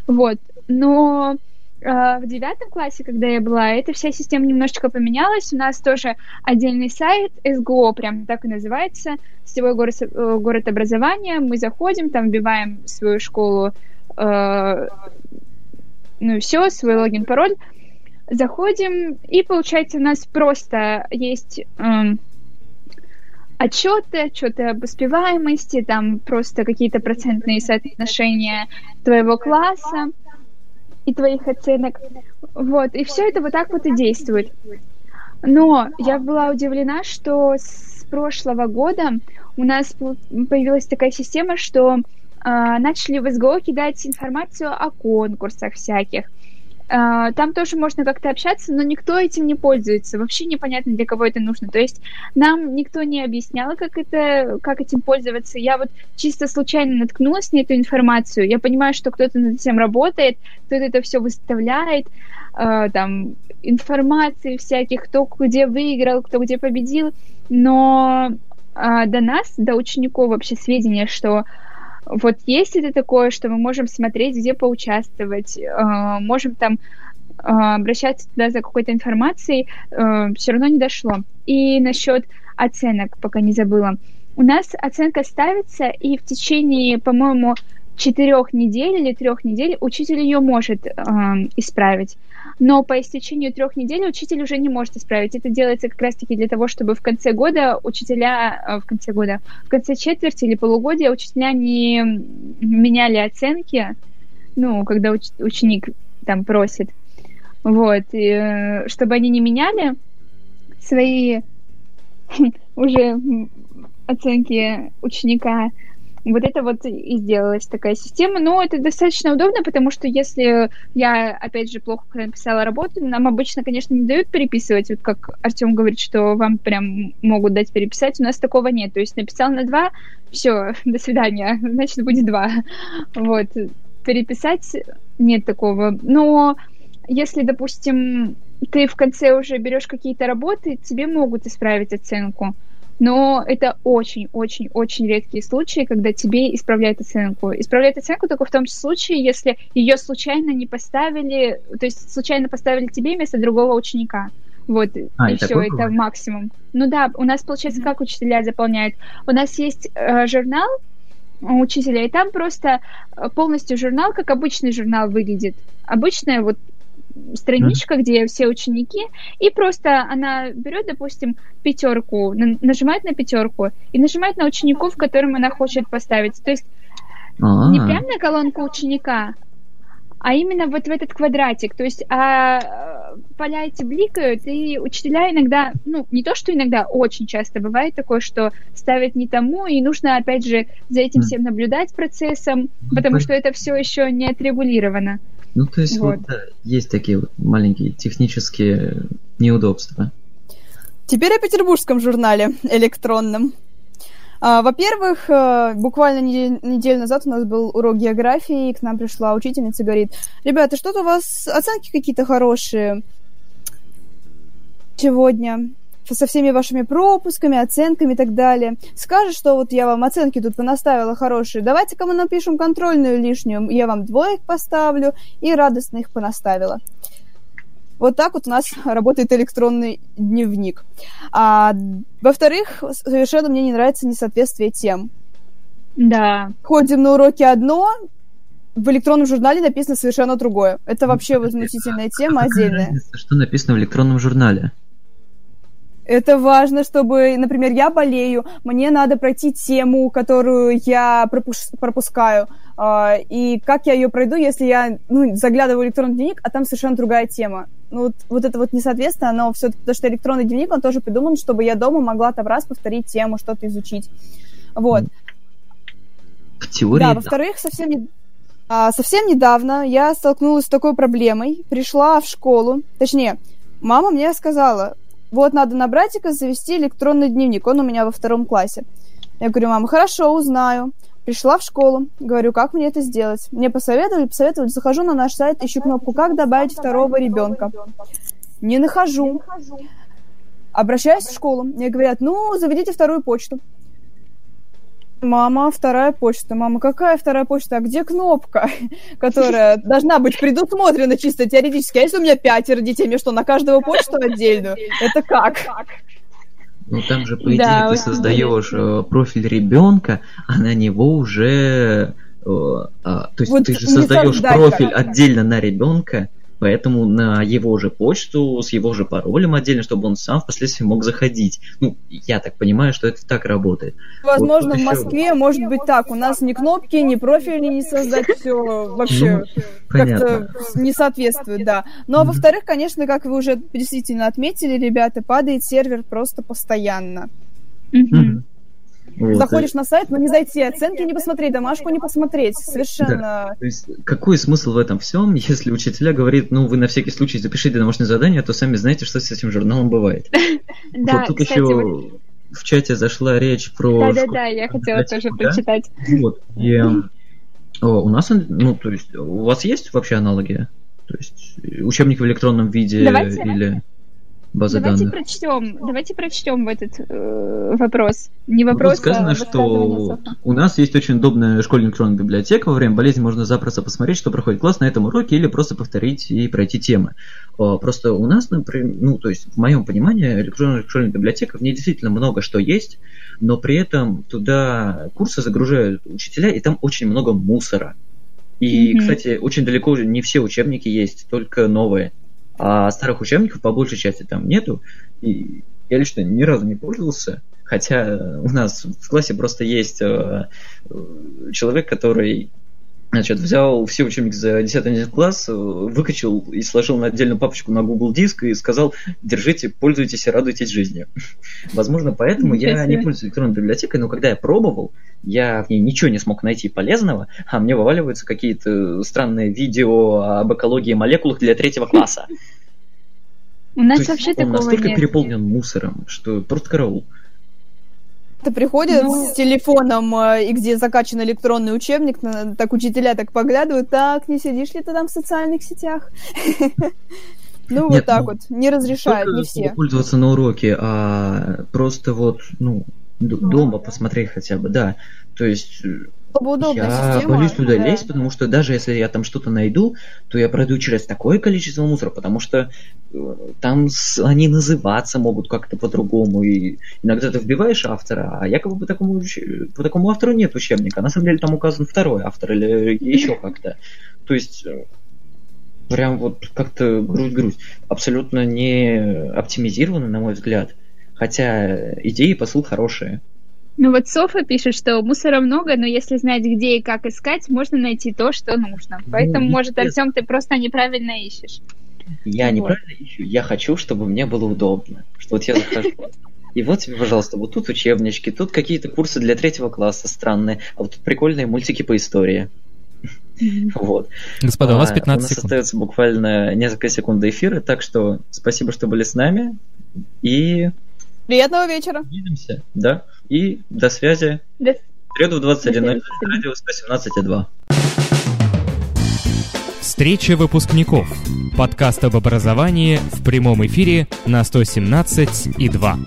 Вот. Но э, в девятом классе, когда я была, эта вся система немножечко поменялась. У нас тоже отдельный сайт СГО, прям так и называется, сетевой город, э, город образования. Мы заходим, там вбиваем свою школу, э, ну все, свой логин, пароль. Заходим, и получается у нас просто есть э, отчеты, отчеты об успеваемости, там просто какие-то процентные соотношения твоего класса и твоих оценок. Вот, и все это вот так вот и действует. Но я была удивлена, что с прошлого года у нас появилась такая система, что э, начали в СГО кидать информацию о конкурсах всяких. А, там тоже можно как-то общаться, но никто этим не пользуется. Вообще непонятно, для кого это нужно. То есть нам никто не объяснял, как, это, как этим пользоваться. Я вот чисто случайно наткнулась на эту информацию. Я понимаю, что кто-то над этим работает, кто-то это все выставляет, э, там, информации всяких, кто где выиграл, кто где победил. Но э, до нас, до учеников вообще сведения, что вот есть это такое, что мы можем смотреть, где поучаствовать, э, можем там э, обращаться туда за какой-то информацией, э, все равно не дошло. И насчет оценок, пока не забыла. У нас оценка ставится, и в течение, по-моему, четырех недель или трех недель учитель ее может э, исправить. Но по истечению трех недель учитель уже не может исправить. Это делается как раз-таки для того, чтобы в конце года учителя, э, в конце года, в конце четверти или полугодия учителя не меняли оценки, ну, когда уч- ученик там просит. Вот, и, э, чтобы они не меняли свои [LAUGHS] уже оценки ученика, вот это вот и сделалась такая система. Но это достаточно удобно, потому что если я, опять же, плохо написала работу, нам обычно, конечно, не дают переписывать, вот как Артем говорит, что вам прям могут дать переписать, у нас такого нет. То есть написал на два, все, [LAUGHS] до свидания, значит, будет два. Вот. Переписать нет такого. Но если, допустим, ты в конце уже берешь какие-то работы, тебе могут исправить оценку но это очень-очень-очень редкие случаи, когда тебе исправляют оценку. Исправляют оценку только в том случае, если ее случайно не поставили, то есть случайно поставили тебе вместо другого ученика. Вот, а, и, все, это максимум. Ну да, у нас, получается, как учителя заполняют? У нас есть э, журнал учителя, и там просто э, полностью журнал, как обычный журнал выглядит. Обычная вот страничка, mm-hmm. где все ученики, и просто она берет, допустим, пятерку, нажимает на пятерку и нажимает на учеников, которым она хочет поставить. То есть А-а-а. не прямо на колонку ученика, а именно вот в этот квадратик. То есть а, поля эти бликают, и учителя иногда, ну, не то, что иногда, очень часто бывает такое, что ставят не тому, и нужно, опять же, за этим всем наблюдать процессом, потому что это все еще не отрегулировано. Ну, то есть вот, вот да, есть такие вот маленькие технические неудобства. Теперь о петербургском журнале электронном. А, во-первых, э, буквально неделю назад у нас был урок географии, и к нам пришла учительница и говорит, ребята, что-то у вас оценки какие-то хорошие сегодня со всеми вашими пропусками, оценками и так далее. Скажет, что вот я вам оценки тут понаставила хорошие, давайте-ка мы напишем контрольную лишнюю, я вам двоек поставлю, и радостно их понаставила. Вот так вот у нас работает электронный дневник. А, во-вторых, совершенно мне не нравится несоответствие тем. Да. Ходим на уроки одно, в электронном журнале написано совершенно другое. Это вообще возмутительная тема отдельная. Что написано в электронном журнале? Это важно, чтобы, например, я болею, мне надо пройти тему, которую я пропус- пропускаю. Э, и как я ее пройду, если я ну, заглядываю в электронный дневник, а там совершенно другая тема. Ну, вот, вот это вот несоответствие, оно все-таки, потому что электронный дневник, он тоже придуман, чтобы я дома могла там раз повторить тему, что-то изучить. Вот. В теории, да. во-вторых, совсем не... А, совсем недавно я столкнулась с такой проблемой, пришла в школу, точнее, мама мне сказала, вот надо на братика завести электронный дневник, он у меня во втором классе. Я говорю, мама, хорошо, узнаю. Пришла в школу, говорю, как мне это сделать? Мне посоветовали, посоветовали, захожу на наш сайт, ищу кнопку «Как добавить второго ребенка». Не нахожу. Обращаюсь в школу, мне говорят, ну, заведите вторую почту. Мама, вторая почта. Мама, какая вторая почта? А где кнопка, [LAUGHS] которая должна быть предусмотрена чисто теоретически? А если у меня пятеро детей, мне что, на каждого почту отдельную? Это как? Ну там же, по идее, да, ты создаешь э, профиль ребенка, а на него уже. Э, а, то есть вот ты же создаешь профиль отдельно на ребенка, Поэтому на его же почту с его же паролем отдельно, чтобы он сам впоследствии мог заходить. Ну, я так понимаю, что это так работает. Возможно, вот в Москве еще... может быть так. У нас ни кнопки, ни профили не создать, все вообще ну, как-то не соответствует, да. Ну, а во-вторых, конечно, как вы уже действительно отметили, ребята, падает сервер просто постоянно. Mm-hmm. Вот. Заходишь на сайт, но не зайти, оценки не посмотреть, домашку не посмотреть. Совершенно. Да. То есть, какой смысл в этом всем, [LAUGHS] если учителя говорит, ну, вы на всякий случай запишите домашнее задание, то сами знаете, что с этим журналом бывает. [LAUGHS] Да, тут еще в чате зашла речь про... Да-да-да, я хотела тоже прочитать. Вот, и у нас, ну, то есть, у вас есть вообще аналоги? То есть, учебник в электронном виде или базы давайте данных. Прочтем, давайте прочтем этот э, вопрос. Не вопрос, Тут сказано, а что у нас есть очень удобная школьная электронная библиотека. Во время болезни можно запросто посмотреть, что проходит класс на этом уроке, или просто повторить и пройти темы. Просто у нас, например, ну, то есть, в моем понимании, электронная школьная библиотека, в ней действительно много что есть, но при этом туда курсы загружают учителя, и там очень много мусора. И, mm-hmm. кстати, очень далеко не все учебники есть, только новые. А старых учебников по большей части там нету. И я лично ни разу не пользовался. Хотя у нас в классе просто есть э, человек, который Значит, взял все учебники за 10 класс, выкачал и сложил на отдельную папочку на Google Диск и сказал, держите, пользуйтесь и радуйтесь жизни. [LAUGHS] Возможно, поэтому я не пользуюсь электронной библиотекой, но когда я пробовал, я в ней ничего не смог найти полезного, а мне вываливаются какие-то странные видео об экологии молекул для третьего класса. У нас вообще такого Он настолько переполнен мусором, что просто караул приходят ну... с телефоном, э, и где закачан электронный учебник, так учителя так поглядывают, так, не сидишь ли ты там в социальных сетях? [LAUGHS] Ну, вот так ну, вот, не разрешают, не все. пользоваться на уроке, а просто вот, ну, дома посмотреть хотя бы, да. То есть э, я система, боюсь туда да. лезть, потому что даже если я там что-то найду, то я пройду через такое количество мусора, потому что э, там они называться могут как-то по-другому. И иногда ты вбиваешь автора, а якобы по такому, по такому автору нет учебника. На самом деле там указан второй автор или еще [LAUGHS] как-то. То есть э, прям вот как-то грусть-грусть. Абсолютно не оптимизировано, на мой взгляд. Хотя идеи и посыл хорошие. Ну вот Софа пишет, что мусора много, но если знать, где и как искать, можно найти то, что нужно. Ну, Поэтому, ну, может, Артем, ты просто неправильно ищешь. Я вот. неправильно ищу. Я хочу, чтобы мне было удобно. Что вот я захожу. И вот тебе, пожалуйста, вот тут учебнички, тут какие-то курсы для третьего класса странные, а вот тут прикольные мультики по истории. Вот. Господа, у вас 15 а, у нас секунд. остается буквально несколько секунд до эфира, так что спасибо, что были с нами. И Приятного вечера. Увидимся, да. И до связи. До... В среду в 21.00, радио 117.2. Встреча выпускников. Подкаст об образовании в прямом эфире на 117 и 2.